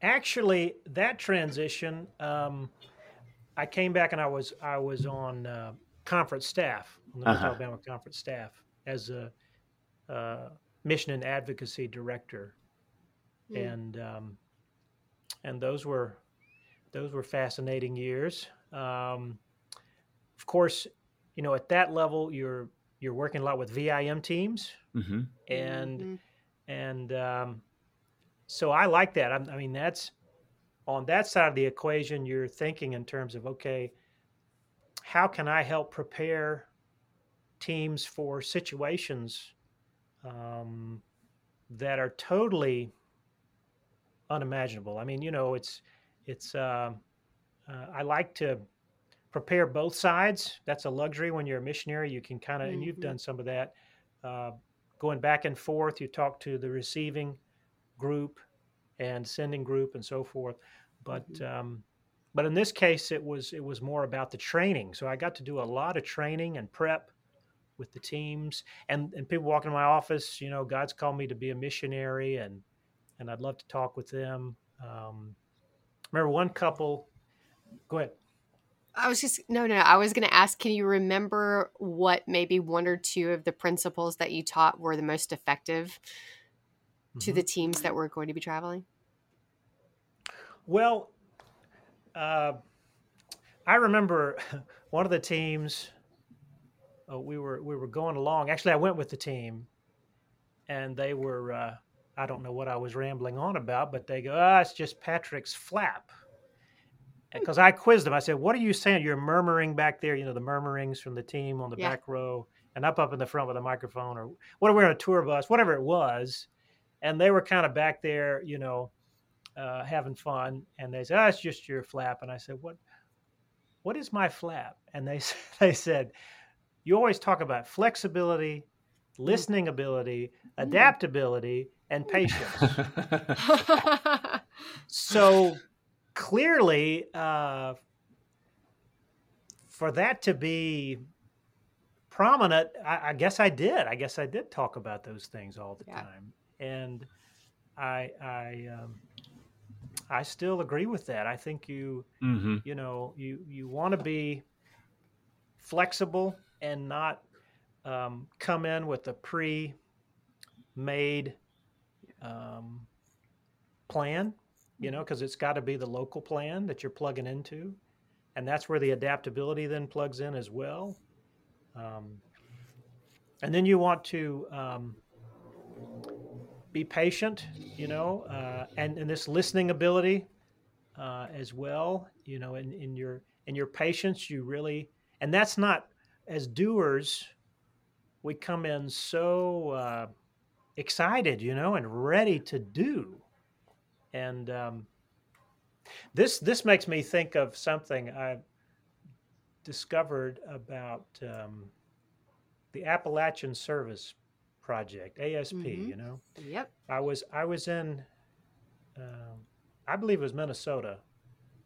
[SPEAKER 3] Actually, that transition. Um, I came back and I was I was on uh, conference staff on the uh-huh. Alabama conference staff as a uh, mission and advocacy director, mm. and um, and those were those were fascinating years. Um, of course, you know at that level you're you're working a lot with VIM teams, mm-hmm. and mm-hmm. and um, so I like that. I, I mean that's on that side of the equation, you're thinking in terms of okay, how can I help prepare teams for situations um, that are totally unimaginable? I mean, you know, it's it's. Uh, uh, I like to prepare both sides. That's a luxury when you're a missionary. You can kind of, mm-hmm. and you've mm-hmm. done some of that, uh, going back and forth. You talk to the receiving group and sending group and so forth. But mm-hmm. um, but in this case, it was it was more about the training. So I got to do a lot of training and prep with the teams and and people walking in my office. You know, God's called me to be a missionary, and and I'd love to talk with them. Um, remember one couple. Go ahead.
[SPEAKER 2] I was just no, no. I was going to ask. Can you remember what maybe one or two of the principles that you taught were the most effective mm-hmm. to the teams that were going to be traveling?
[SPEAKER 3] Well, uh, I remember one of the teams. Uh, we were we were going along. Actually, I went with the team, and they were. Uh, I don't know what I was rambling on about, but they go, "Ah, it's just Patrick's flap." because I quizzed them. I said, "What are you saying? You're murmuring back there. You know the murmurings from the team on the yeah. back row, and up up in the front with a microphone, or what? We're on a tour bus, whatever it was." And they were kind of back there, you know, uh, having fun. And they said, "Oh, it's just your flap." And I said, "What? What is my flap?" And they they said, "You always talk about flexibility, mm. listening ability, mm. adaptability, and patience." so clearly, uh, for that to be prominent, I, I, guess I did. I guess I did talk about those things all the yeah. time, and I, I, um, I still agree with that. I think you, mm-hmm. you know, you you want to be flexible and not um, come in with a pre-made um, plan you know, because it's got to be the local plan that you're plugging into. And that's where the adaptability then plugs in as well. Um, and then you want to um, be patient, you know, uh, and, and this listening ability uh, as well, you know, in, in your in your patience, you really, and that's not as doers, we come in so uh, excited, you know, and ready to do and um, this this makes me think of something I discovered about um, the Appalachian Service Project ASP. Mm-hmm. You know.
[SPEAKER 2] Yep.
[SPEAKER 3] I was I was in, um, I believe it was Minnesota.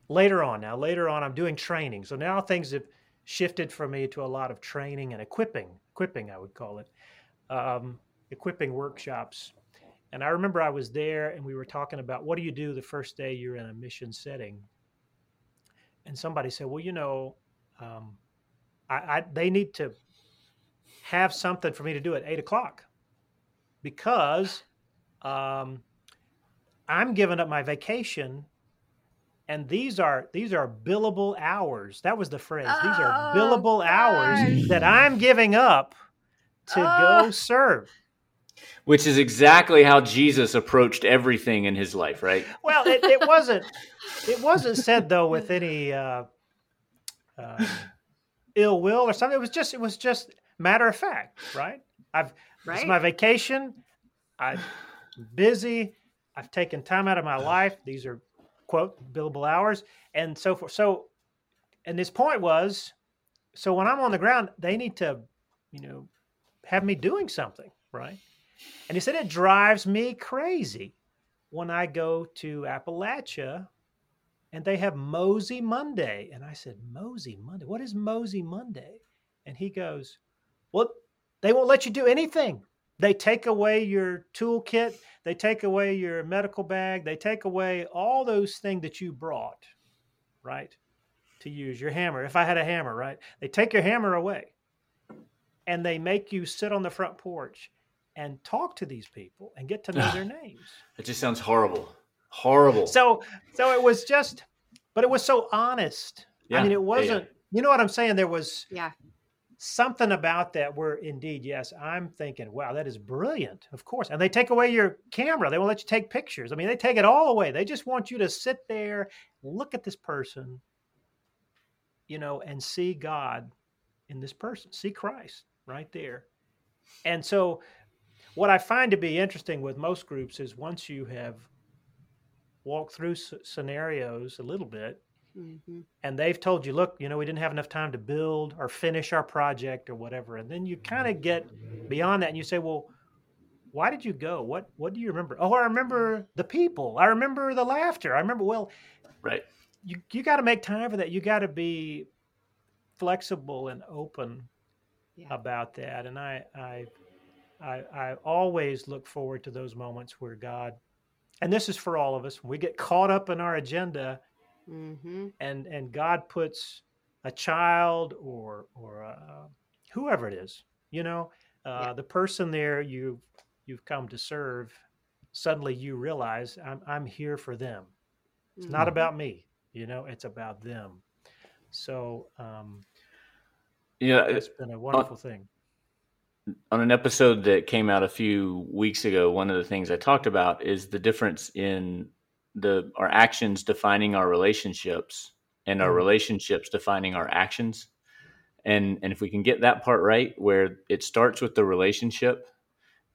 [SPEAKER 3] Later on, now later on, I'm doing training. So now things have shifted for me to a lot of training and equipping. Equipping, I would call it. Um, equipping workshops and I remember I was there and we were talking about what do you do the first day you're in a mission setting? And somebody said, well, you know, um, I, I, they need to have something for me to do at eight o'clock because um, I'm giving up my vacation and these are these are billable hours. That was the phrase. Oh, these are oh, billable gosh. hours that I'm giving up to oh. go serve
[SPEAKER 1] which is exactly how Jesus approached everything in his life, right?
[SPEAKER 3] Well, it, it wasn't. It wasn't said though with any uh, uh, ill will or something. It was just. It was just matter of fact, right? I've right. it's my vacation. I'm busy. I've taken time out of my life. These are quote billable hours, and so forth. So, and his point was, so when I'm on the ground, they need to, you know, have me doing something, right? And he said, It drives me crazy when I go to Appalachia and they have Mosey Monday. And I said, Mosey Monday? What is Mosey Monday? And he goes, Well, they won't let you do anything. They take away your toolkit, they take away your medical bag, they take away all those things that you brought, right? To use your hammer. If I had a hammer, right? They take your hammer away and they make you sit on the front porch and talk to these people and get to know their names.
[SPEAKER 1] It just sounds horrible. Horrible.
[SPEAKER 3] So so it was just but it was so honest. Yeah. I mean it wasn't yeah, yeah. you know what I'm saying? There was
[SPEAKER 2] Yeah.
[SPEAKER 3] something about that where indeed, yes, I'm thinking, wow, that is brilliant. Of course. And they take away your camera. They won't let you take pictures. I mean, they take it all away. They just want you to sit there, look at this person, you know, and see God in this person, see Christ right there. And so, what I find to be interesting with most groups is once you have walked through scenarios a little bit, Mm-hmm. And they've told you, look, you know, we didn't have enough time to build or finish our project or whatever. And then you kind of get beyond that and you say, well, why did you go? What what do you remember? Oh, I remember the people. I remember the laughter. I remember well,
[SPEAKER 1] right.
[SPEAKER 3] You you got to make time for that. You got to be flexible and open yeah. about that. And I I I I always look forward to those moments where God and this is for all of us. We get caught up in our agenda mm-hmm. and and God puts a child or or uh, whoever it is, you know, uh, yeah. the person there you you've come to serve. Suddenly, you realize I'm I'm here for them. It's mm-hmm. not about me, you know. It's about them. So, um,
[SPEAKER 1] yeah,
[SPEAKER 3] it's been a wonderful on, thing.
[SPEAKER 1] On an episode that came out a few weeks ago, one of the things I talked about is the difference in the our actions defining our relationships and our mm-hmm. relationships defining our actions and and if we can get that part right where it starts with the relationship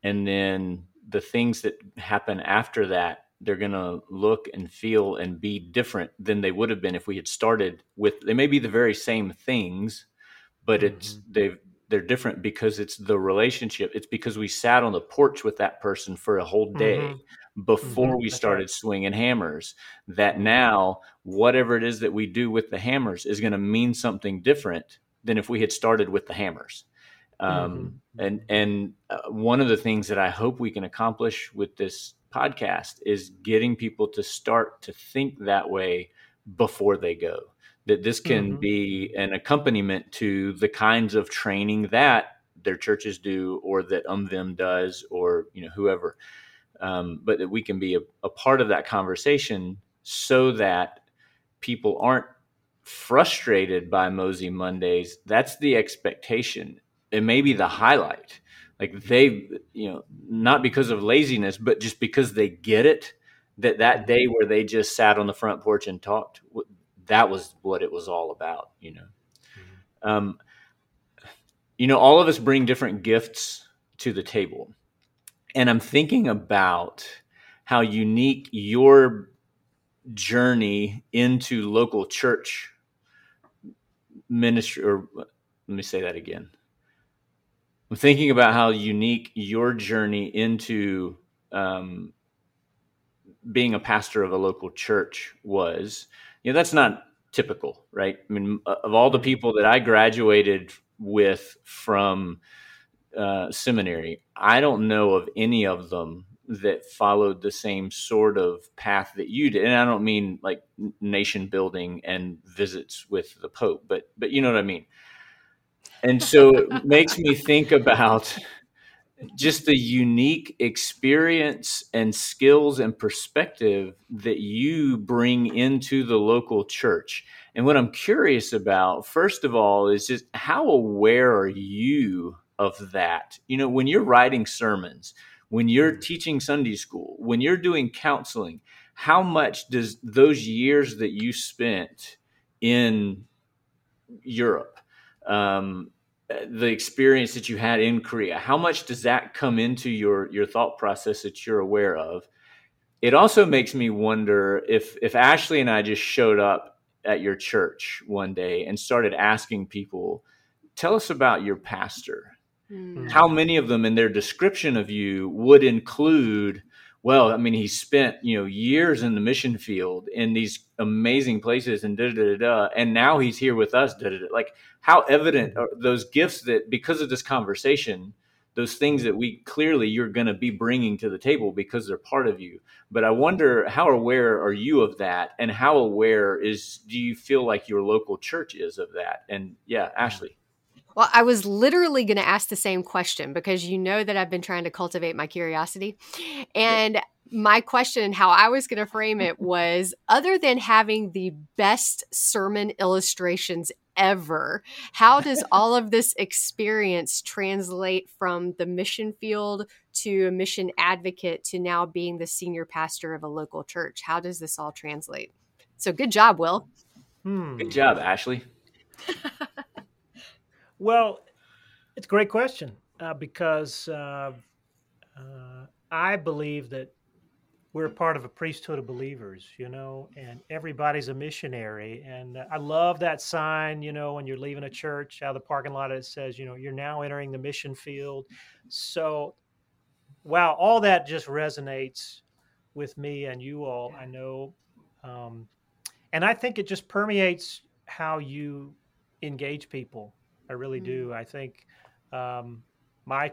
[SPEAKER 1] and then the things that happen after that they're going to look and feel and be different than they would have been if we had started with they may be the very same things but mm-hmm. it's they've they're different because it's the relationship it's because we sat on the porch with that person for a whole day mm-hmm before mm-hmm. we started swinging hammers. That now, whatever it is that we do with the hammers is going to mean something different than if we had started with the hammers. Um, mm-hmm. And and uh, one of the things that I hope we can accomplish with this podcast is getting people to start to think that way before they go. That this can mm-hmm. be an accompaniment to the kinds of training that their churches do, or that UMVIM does, or you know whoever um, but that we can be a, a part of that conversation so that people aren't frustrated by Mosey Mondays. That's the expectation. It may be the highlight. Like they, you know, not because of laziness, but just because they get it that that mm-hmm. day where they just sat on the front porch and talked, that was what it was all about, you know. Mm-hmm. Um, you know, all of us bring different gifts to the table and I'm thinking about how unique your journey into local church ministry or let me say that again. I'm thinking about how unique your journey into um, being a pastor of a local church was. You know, that's not typical, right? I mean, of all the people that I graduated with from uh, seminary, I don't know of any of them that followed the same sort of path that you did. And I don't mean like nation building and visits with the Pope, but but you know what I mean. And so it makes me think about just the unique experience and skills and perspective that you bring into the local church. And what I'm curious about, first of all, is just how aware are you of that. You know, when you're writing sermons, when you're teaching Sunday school, when you're doing counseling, how much does those years that you spent in Europe, um, the experience that you had in Korea, how much does that come into your your thought process that you're aware of? It also makes me wonder if if Ashley and I just showed up at your church one day and started asking people, tell us about your pastor Mm. How many of them in their description of you would include, well, I mean, he spent, you know, years in the mission field in these amazing places and da da da da, and now he's here with us, da da da. Like, how evident are those gifts that because of this conversation, those things that we clearly you're going to be bringing to the table because they're part of you. But I wonder how aware are you of that, and how aware is do you feel like your local church is of that? And yeah, Ashley.
[SPEAKER 2] Well, I was literally going to ask the same question because you know that I've been trying to cultivate my curiosity. And my question and how I was going to frame it was other than having the best sermon illustrations ever, how does all of this experience translate from the mission field to a mission advocate to now being the senior pastor of a local church? How does this all translate? So good job, Will.
[SPEAKER 1] Hmm. Good job, Ashley.
[SPEAKER 3] well, it's a great question uh, because uh, uh, I believe that we're part of a priesthood of believers, you know, and everybody's a missionary. And I love that sign, you know, when you're leaving a church out of the parking lot, it says, you know, you're now entering the mission field. So, wow, all that just resonates with me and you all, I know. Um, and I think it just permeates how you engage people. I really mm-hmm. do. I think um, my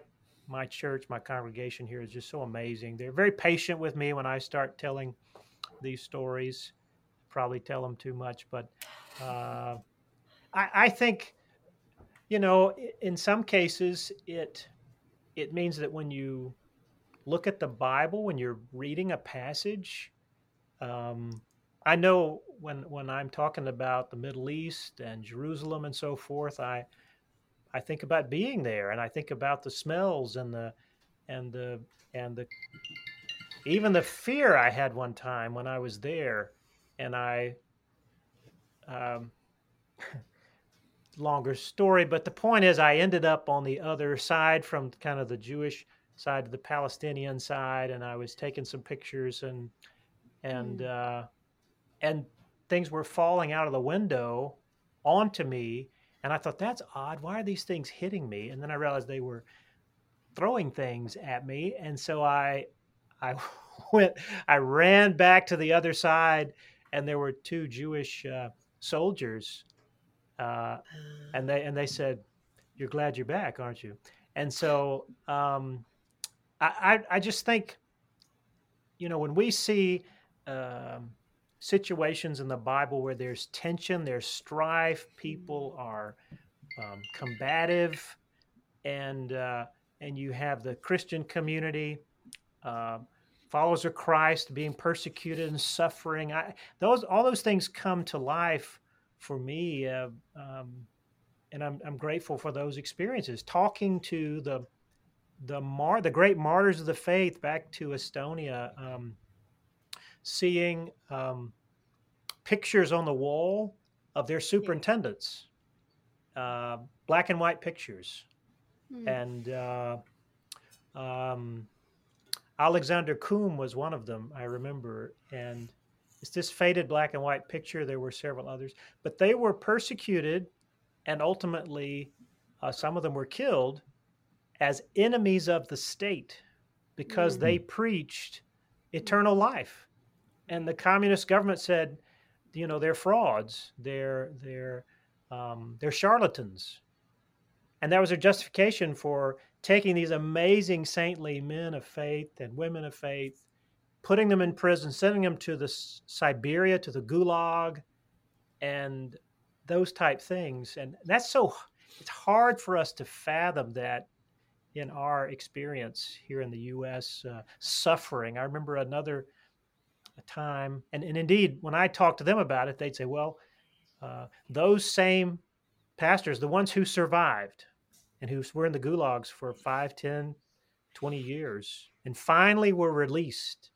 [SPEAKER 3] my church, my congregation here is just so amazing. They're very patient with me when I start telling these stories. Probably tell them too much, but uh, I, I think, you know, in some cases, it it means that when you look at the Bible, when you're reading a passage, um, I know when when I'm talking about the Middle East and Jerusalem and so forth, I I think about being there, and I think about the smells and the and the and the even the fear I had one time when I was there, and I um, longer story, but the point is, I ended up on the other side from kind of the Jewish side to the Palestinian side, and I was taking some pictures and and mm. uh, and things were falling out of the window onto me and I thought, that's odd. Why are these things hitting me? And then I realized they were throwing things at me. And so I, I went, I ran back to the other side, and there were two Jewish uh, soldiers. Uh, and they and they said, "You're glad you're back, aren't you?" And so um, I, I, I just think, you know, when we see um, situations in the Bible where there's tension, there's strife, people are um, combative, and uh, and you have the Christian community, uh, followers of Christ being persecuted and suffering. I, those all those things come to life for me, uh, um, and I'm I'm grateful for those experiences. Talking to the the mar the great martyrs of the faith back to Estonia. Um, seeing um, pictures on the wall of their superintendents, uh, black and white pictures. Hmm. And uh, um, Alexander Kuum was one of them, I remember. And it's this faded black and white picture. There were several others, but they were persecuted and ultimately uh, some of them were killed as enemies of the state because mm. they preached eternal life and the communist government said, you know, they're frauds, they're they're um, they're charlatans, and that was their justification for taking these amazing saintly men of faith and women of faith, putting them in prison, sending them to the Siberia, to the Gulag, and those type things. And that's so it's hard for us to fathom that in our experience here in the U.S. Uh, suffering. I remember another a time. And, and indeed, when I talk to them about it, they'd say, well, uh, those same pastors, the ones who survived and who were in the gulags for 5, 10, 20 years, and finally were released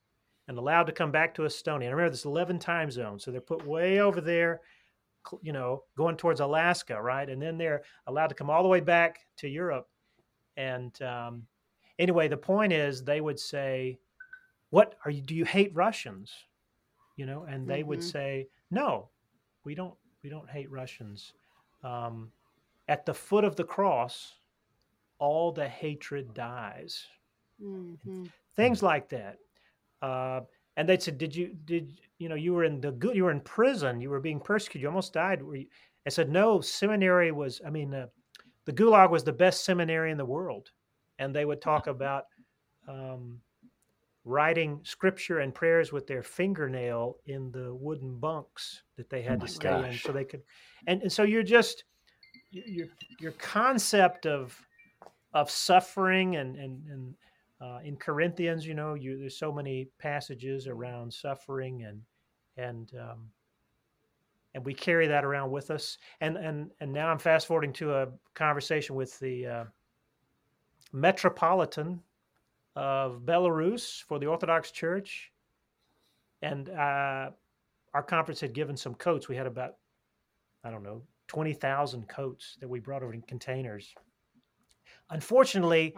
[SPEAKER 3] and allowed to come back to Estonia. And remember this 11 time zone. So they're put way over there, you know, going towards Alaska, right? And then they're allowed to come all the way back to Europe. And um, anyway, the point is they would say, what are you do you hate russians? You know and they mm-hmm. would say no we don't we don't hate russians. Um, at the foot of the cross all the hatred dies. Mm-hmm. things like that. Uh, and they said did you did you know you were in the good you were in prison you were being persecuted you almost died i said no seminary was i mean uh, the gulag was the best seminary in the world. And they would talk about um, writing scripture and prayers with their fingernail in the wooden bunks that they had oh to stay gosh. in so they could and, and so you're just your your concept of of suffering and and, and uh, in Corinthians, you know, you, there's so many passages around suffering and and um, and we carry that around with us. And and and now I'm fast forwarding to a conversation with the uh, Metropolitan of Belarus for the Orthodox Church, and uh, our conference had given some coats. We had about I don't know twenty thousand coats that we brought over in containers. Unfortunately,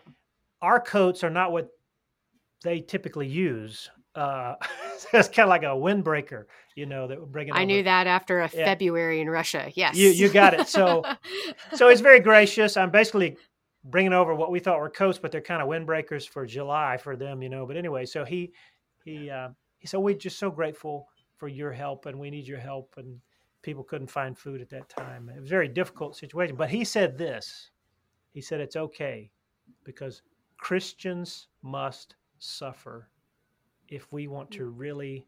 [SPEAKER 3] our coats are not what they typically use. Uh, it's kind of like a windbreaker, you know, that would bring it.
[SPEAKER 2] I over. knew that after a yeah. February in Russia. Yes,
[SPEAKER 3] you you got it. So, so it's very gracious. I'm basically bringing over what we thought were coats, but they're kind of windbreakers for July for them, you know. But anyway, so he he uh, he said we're just so grateful for your help, and we need your help, and people couldn't find food at that time. It was a very difficult situation, but he said this. He said it's okay because Christians must suffer if we want to really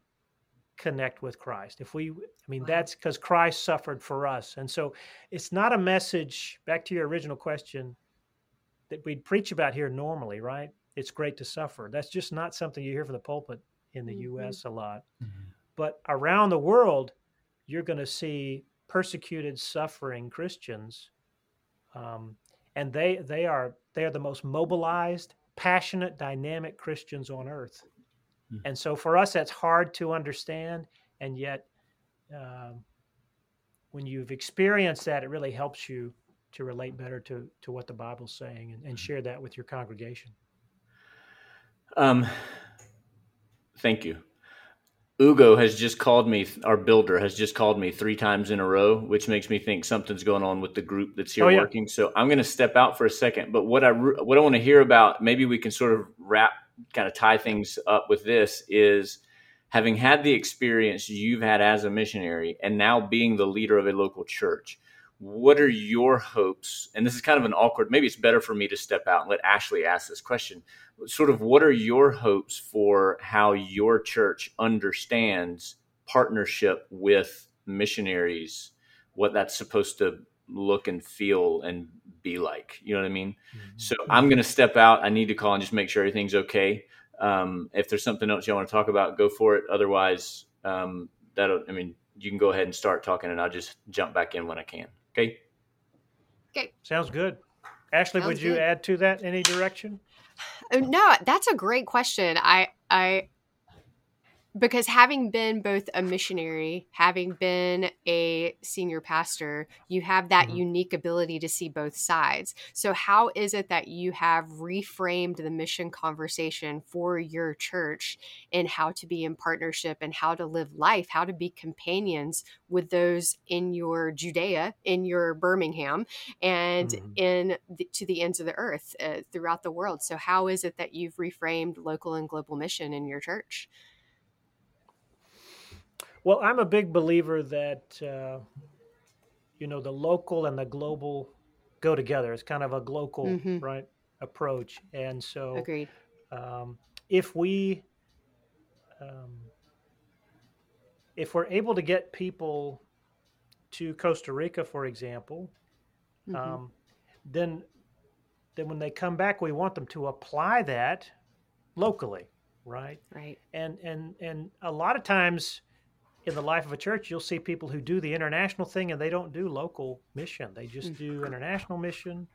[SPEAKER 3] connect with Christ. If we, I mean, wow. that's because Christ suffered for us. And so it's not a message, back to your original question, that we'd preach about here normally, right? It's great to suffer. That's just not something you hear from the pulpit in the mm-hmm. US a lot. Mm-hmm. But around the world, you're going to see persecuted, suffering Christians. Um, and they they are they are the most mobilized, passionate, dynamic Christians on earth. Mm. And so for us, that's hard to understand, and yet um, when you've experienced that, it really helps you to relate better to to what the Bible's saying and, and mm. share that with your congregation.
[SPEAKER 1] Um, thank you. Igor has just called me, our builder has just called me three times in a row, which makes me think something's going on with the group that's here oh, yeah. working. So I'm going to step out for a second. But what I what I want to hear about, maybe we can sort of wrap, kind of tie things up with this is having had the experience you've had as a missionary, and now being the leader of a local church. What are your hopes? And this is kind of an awkward. Maybe it's better for me to step out and let Ashley ask this question sort of what are your hopes for how your church understands partnership with missionaries what that's supposed to look and feel and be like you know what i mean mm-hmm. so i'm going to step out i need to call and just make sure everything's okay um, if there's something else you want to talk about go for it otherwise um, that'll i mean you can go ahead and start talking and i'll just jump back in when i can okay
[SPEAKER 3] okay sounds good ashley Sounds would you good. add to that any direction
[SPEAKER 2] Oh, no, that's a great question. I I because having been both a missionary, having been a senior pastor, you have that mm-hmm. unique ability to see both sides. So, how is it that you have reframed the mission conversation for your church and how to be in partnership and how to live life, how to be companions with those in your Judea, in your Birmingham, and mm-hmm. in the, to the ends of the earth uh, throughout the world? So, how is it that you've reframed local and global mission in your church?
[SPEAKER 3] Well, I'm a big believer that uh, you know the local and the global go together. It's kind of a global mm-hmm. right approach, and so
[SPEAKER 2] agreed.
[SPEAKER 3] Um, if we um, if we're able to get people to Costa Rica, for example, mm-hmm. um, then then when they come back, we want them to apply that locally, right?
[SPEAKER 2] Right.
[SPEAKER 3] And and and a lot of times in the life of a church, you'll see people who do the international thing and they don't do local mission. They just do mm. international mission,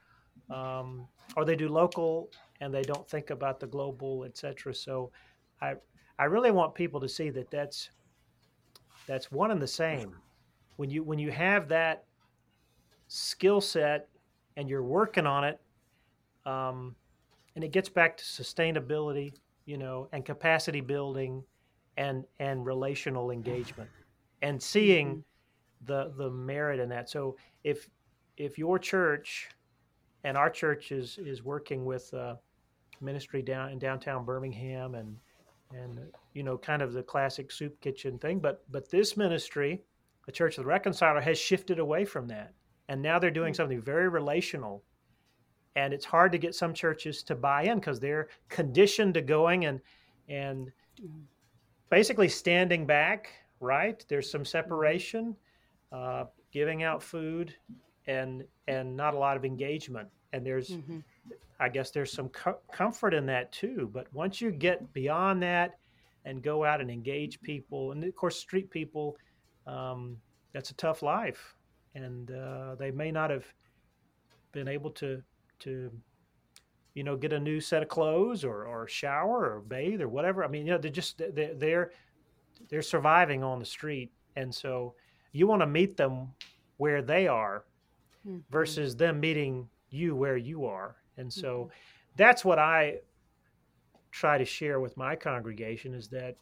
[SPEAKER 3] um, or they do local and they don't think about the global, etc. So, I I really want people to see that that's that's one and the same. When you when you have that skill set and you're working on it, um, and it gets back to sustainability, you know, and capacity building and and relational engagement and seeing mm-hmm. the the merit in that so if if your church and our church is is working with uh, ministry down in downtown Birmingham and and you know kind of the classic soup kitchen thing but but this ministry the church of the reconciler has shifted away from that and now they're doing mm. something very relational and it's hard to get some churches to buy in because they're conditioned to going and and mm basically standing back, right? There's some separation, uh, giving out food, and and not a lot of engagement. And there's mm-hmm. I guess there's some co- comfort in that too. But once you get beyond that and go out and engage people, and of course, street people, um, that's a tough life, and uh, they may not have been able to to you know get a new set of clothes or or shower or bathe or whatever. I mean, you know, they're just they're they're, they're surviving on the street, and so you want to meet them where they are mm-hmm. versus them meeting you where you are and so mm-hmm. that's what I try to share with my congregation is that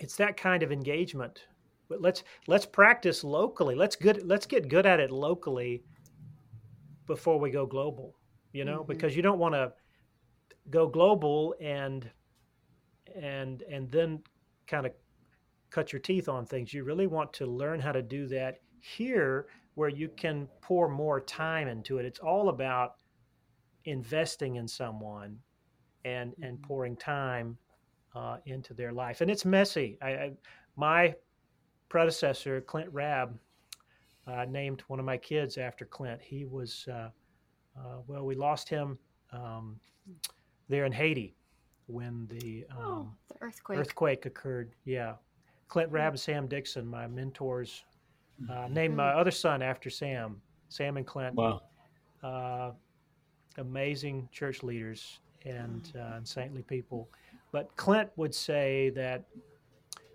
[SPEAKER 3] it's that kind of engagement. But let's let's practice locally. Let's good let's get good at it locally before we go global. You know, mm-hmm. because you don't want to go global and and and then kind of cut your teeth on things. You really want to learn how to do that here where you can pour more time into it. It's all about investing in someone and and mm-hmm. pouring time uh, into their life. And it's messy. I, I my predecessor Clint Rabb uh, named one of my kids after Clint. He was uh, uh well, we lost him um, there in Haiti when the,
[SPEAKER 2] oh, um, oh, the earthquake
[SPEAKER 3] earthquake occurred. Yeah, Clint mm-hmm. Rabb and Sam Dixon, my mentors, uh, named my mm-hmm. other son after Sam. Sam and Clint.
[SPEAKER 1] Wow.
[SPEAKER 3] Uh, amazing church leaders and, uh, and saintly people. But Clint would say that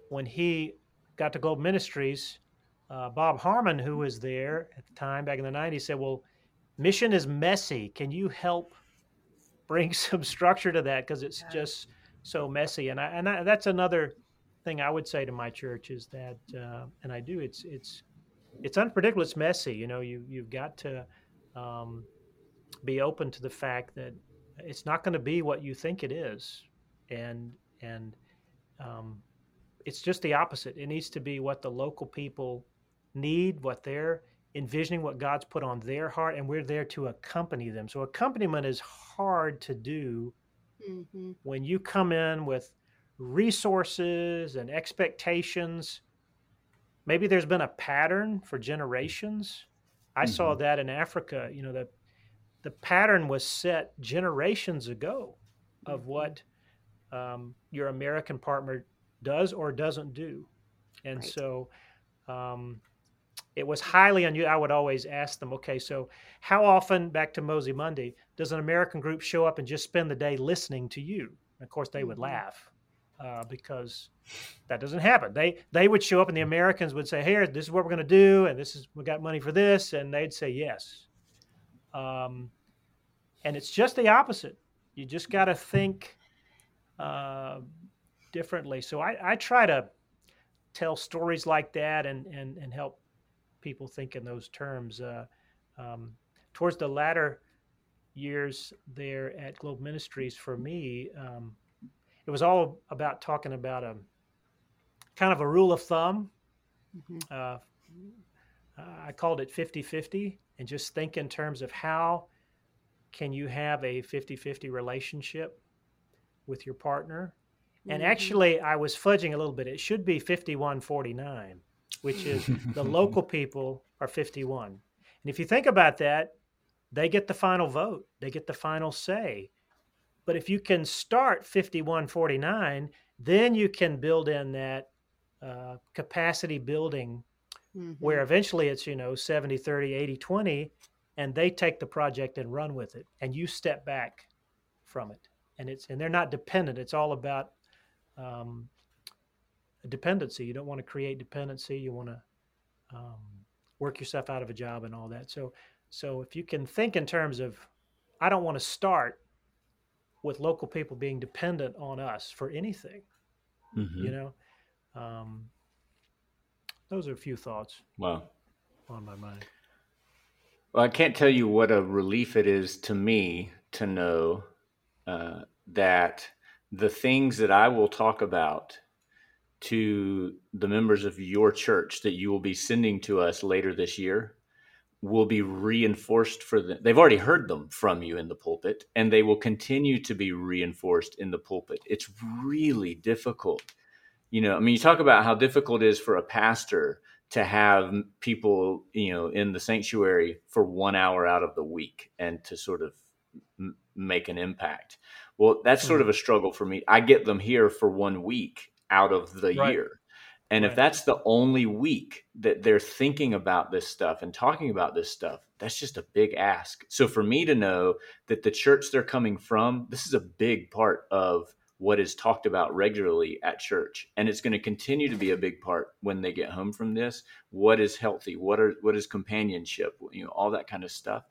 [SPEAKER 3] when he got to Global Ministries, uh, Bob Harmon, who was there at the time back in the 90s, said, Well, mission is messy. Can you help bring some structure to that? Because it's just so messy. And, I, and I, that's another thing I would say to my church is that, uh, and I do, it's, it's, it's unpredictable. It's messy. You know, you, you've got to, um, be open to the fact that it's not going to be what you think it is, and and um, it's just the opposite. It needs to be what the local people need, what they're envisioning, what God's put on their heart, and we're there to accompany them. So accompaniment is hard to do mm-hmm. when you come in with resources and expectations. Maybe there's been a pattern for generations. I mm-hmm. saw that in Africa. You know, the the pattern was set generations ago of mm-hmm. what um, your American partner does or doesn't do. And right. so um, it was highly unusual. I would always ask them, okay, so how often, back to Mosey Monday, does an American group show up and just spend the day listening to you? And of course, they would mm-hmm. laugh. Uh, because that doesn't happen. They they would show up and the Americans would say, "Here, this is what we're going to do, and this is we got money for this," and they'd say yes. Um, and it's just the opposite. You just got to think uh, differently. So I, I try to tell stories like that and, and, and help people think in those terms. Uh, um, towards the latter years there at Global Ministries, for me, um, it was all about talking about a kind of a rule of thumb. Mm-hmm. Uh, I called it 50 50 and just think in terms of how can you have a 50-50 relationship with your partner and mm-hmm. actually i was fudging a little bit it should be 51-49 which is the local people are 51 and if you think about that they get the final vote. They get the final say. But if you can start 51-49 then you can build in that uh, capacity building mm-hmm. where eventually it's you know 70 30 80 20 and they take the project and run with it and you step back from it. And it's and they're not dependent. It's all about um, dependency. You don't want to create dependency. You want to um, work yourself out of a job and all that. So so if you can think in terms of i don't want to start with local people being dependent on us for anything mm-hmm. you know? Um, those are a few thoughts
[SPEAKER 1] wow.
[SPEAKER 3] on my mind.
[SPEAKER 1] Well, I can't tell you what a relief it is to me to know uh, that the things that I will talk about to the members of your church that you will be sending to us later this year will be reinforced for them. They've already heard them from you in the pulpit, and they will continue to be reinforced in the pulpit. It's really difficult. You know, I mean, you talk about how difficult it is for a pastor to have people, you know, in the sanctuary for one hour out of the week and to sort of m- make an impact. Well, that's sort mm-hmm. of a struggle for me. I get them here for one week out of the
[SPEAKER 3] Right.
[SPEAKER 1] year. And if that's the only week that they're thinking about this stuff and talking about this stuff, that's just a big ask. So for me to know that the church they're coming from, this is a big part of what is talked about regularly at church. And it's going to continue to be a big part when they get home from this. What is healthy? What are what is companionship? You know, all that kind of stuff.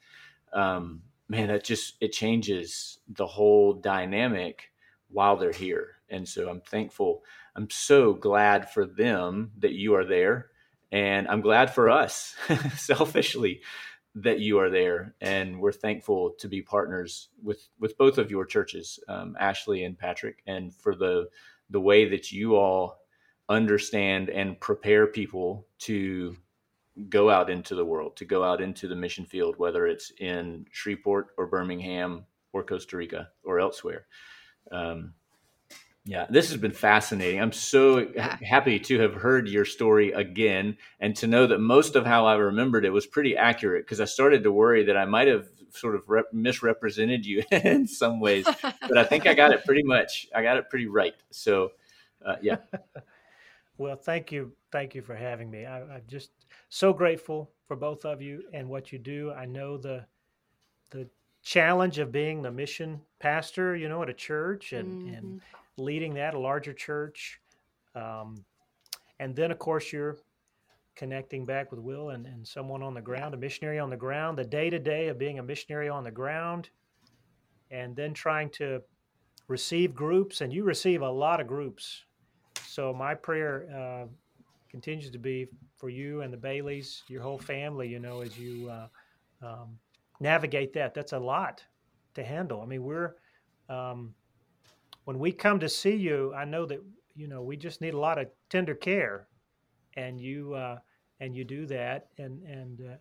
[SPEAKER 1] Um, man, that just it changes the whole dynamic while they're here. And so I'm thankful. I'm so glad for them that you are there. And I'm glad for us, selfishly, that you are there. And we're thankful to be partners with, with both of your churches, um, Ashley and Patrick, and for the the way that you all understand and prepare people to go out into the world, to go out into the mission field, whether it's in Shreveport or Birmingham or Costa Rica or elsewhere. Um, yeah, this has been fascinating. I'm so happy to have heard your story again and to know that most of how I remembered it was pretty accurate because I started to worry that I might have sort of rep- misrepresented you in some ways, but I think I got it pretty much. I got it pretty right. So, uh, yeah,
[SPEAKER 3] Well, thank you, thank you for having me. I, I'm just so grateful for both of you and what you do. I know the the challenge of being the mission pastor, you know, at a church and and leading that a larger church, um, and then of course you're connecting back with Will and, and someone on the ground, a missionary on the ground, the day to day of being a missionary on the ground, and then trying to receive groups, and you receive a lot of groups. So my prayer uh, continues to be for you and the Baileys, your whole family. You know, as you uh, um, navigate that, that's a lot to handle. I mean, we're um, when we come to see you, I know that you know we just need a lot of tender care, and you uh, and you do that, and and uh,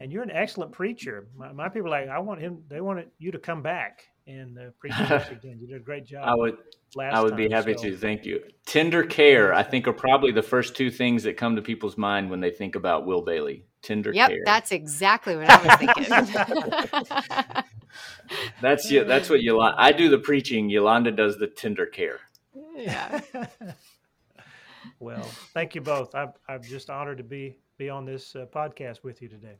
[SPEAKER 3] and you're an excellent preacher. My, my people are like I want him. They wanted you to come back and uh, preach this again. You did a great job.
[SPEAKER 1] I would
[SPEAKER 3] last
[SPEAKER 1] I would be happy
[SPEAKER 3] so-
[SPEAKER 1] to. Thank you. Tender care, I think, are probably the first two things that come to people's mind when they think about Will Bailey. Tender
[SPEAKER 2] Yep,
[SPEAKER 1] care.
[SPEAKER 2] that's exactly what I was thinking.
[SPEAKER 1] that's yeah, that's what Yolanda. I do the preaching. Yolanda does the tender care.
[SPEAKER 2] yeah.
[SPEAKER 3] well, thank you both. I'm, I'm just honored to be be on this uh, podcast with you today.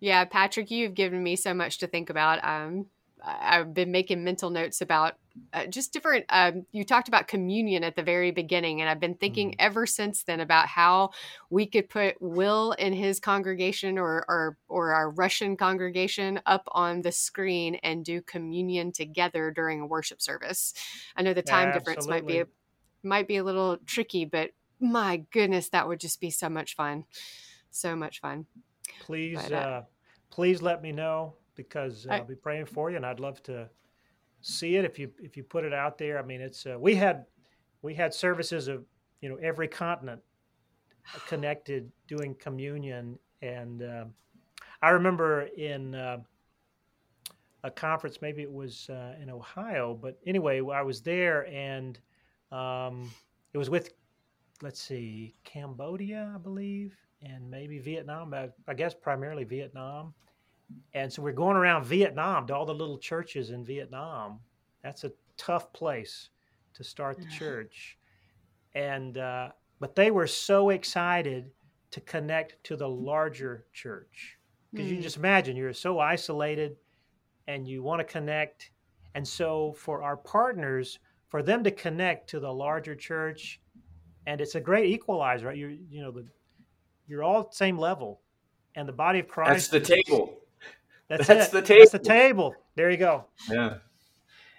[SPEAKER 2] Yeah, Patrick, you've given me so much to think about. Um, I- I've been making mental notes about uh, just different. Um, you talked about communion at the very beginning, and I've been thinking
[SPEAKER 3] Mhm.
[SPEAKER 2] ever since then about how we could put Will and his congregation, or or or our Russian congregation, up on the screen and do communion together during a worship service. I know the time difference might be a, might be a little tricky, but my goodness, that would just be so much fun, so much fun.
[SPEAKER 3] Please,
[SPEAKER 2] But, uh,
[SPEAKER 3] uh, please let me know because uh,
[SPEAKER 2] I-
[SPEAKER 3] I'll be praying for you, and I'd love to see it if you if you put it out there. I mean, it's uh, we had we had services of you know every continent connected doing communion, and um I remember in uh, a conference, maybe it was uh, in Ohio, but anyway, I was there, and um, it was with let's see, Cambodia, I believe, and maybe Vietnam. I, I guess primarily Vietnam. And so we're going around Vietnam to all the little churches in Vietnam. That's a tough place to start the church. And uh, but they were so excited to connect to the larger church because you
[SPEAKER 2] Mm.
[SPEAKER 3] just imagine you're so isolated and you want to connect. And so for our partners, for them to connect to the larger church, and it's a great equalizer, right? You you know the you're all at the same level, and the body of Christ.
[SPEAKER 1] That's the table.
[SPEAKER 3] That's,
[SPEAKER 1] that's the
[SPEAKER 3] That's the
[SPEAKER 1] table.
[SPEAKER 3] table. There you go.
[SPEAKER 1] Yeah.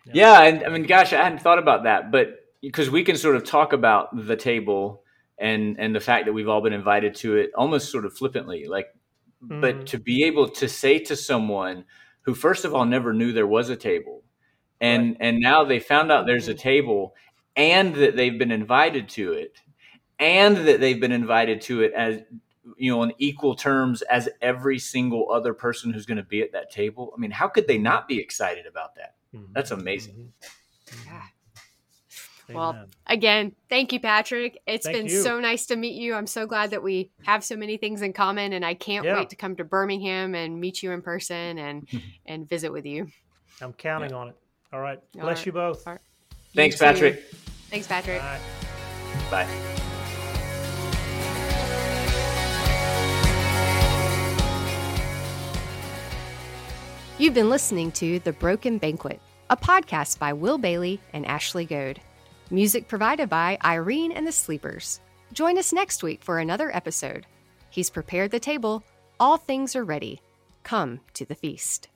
[SPEAKER 3] Yeah.
[SPEAKER 1] Yeah, and I mean, gosh, I hadn't thought about that, but because we can sort of talk about the table and and the fact that we've all been invited to it almost sort of flippantly, like,
[SPEAKER 3] Mhm.
[SPEAKER 1] but to be able to say to someone who first of all never knew there was a table, and and now they found out there's a table, and that they've been invited to it, and that they've been invited to it as you know on equal terms as every single other person who's going to be at that table. I mean, how could they not be excited about that?
[SPEAKER 3] Mhm.
[SPEAKER 1] That's amazing.
[SPEAKER 3] Mhm.
[SPEAKER 2] Yeah.
[SPEAKER 3] Mhm.
[SPEAKER 2] Well, Again, thank you, Patrick. It's
[SPEAKER 3] Thank
[SPEAKER 2] been
[SPEAKER 3] you.
[SPEAKER 2] so nice to meet you. I'm so glad that we have so many things in common, and I can't
[SPEAKER 3] Yeah.
[SPEAKER 2] wait to come to Birmingham and meet you in person and and visit with you.
[SPEAKER 3] I'm counting yeah. on it. All right. All Bless right. you both. Right.
[SPEAKER 1] Thanks, Patrick.
[SPEAKER 2] Thanks, Patrick.
[SPEAKER 1] Bye. Bye.
[SPEAKER 2] You've been listening to The Broken Banquet, a podcast by Will Bailey and Ashley Goad. Music provided by Irene and the Sleepers. Join us next week for another episode. He's prepared the table. All things are ready. Come to the feast.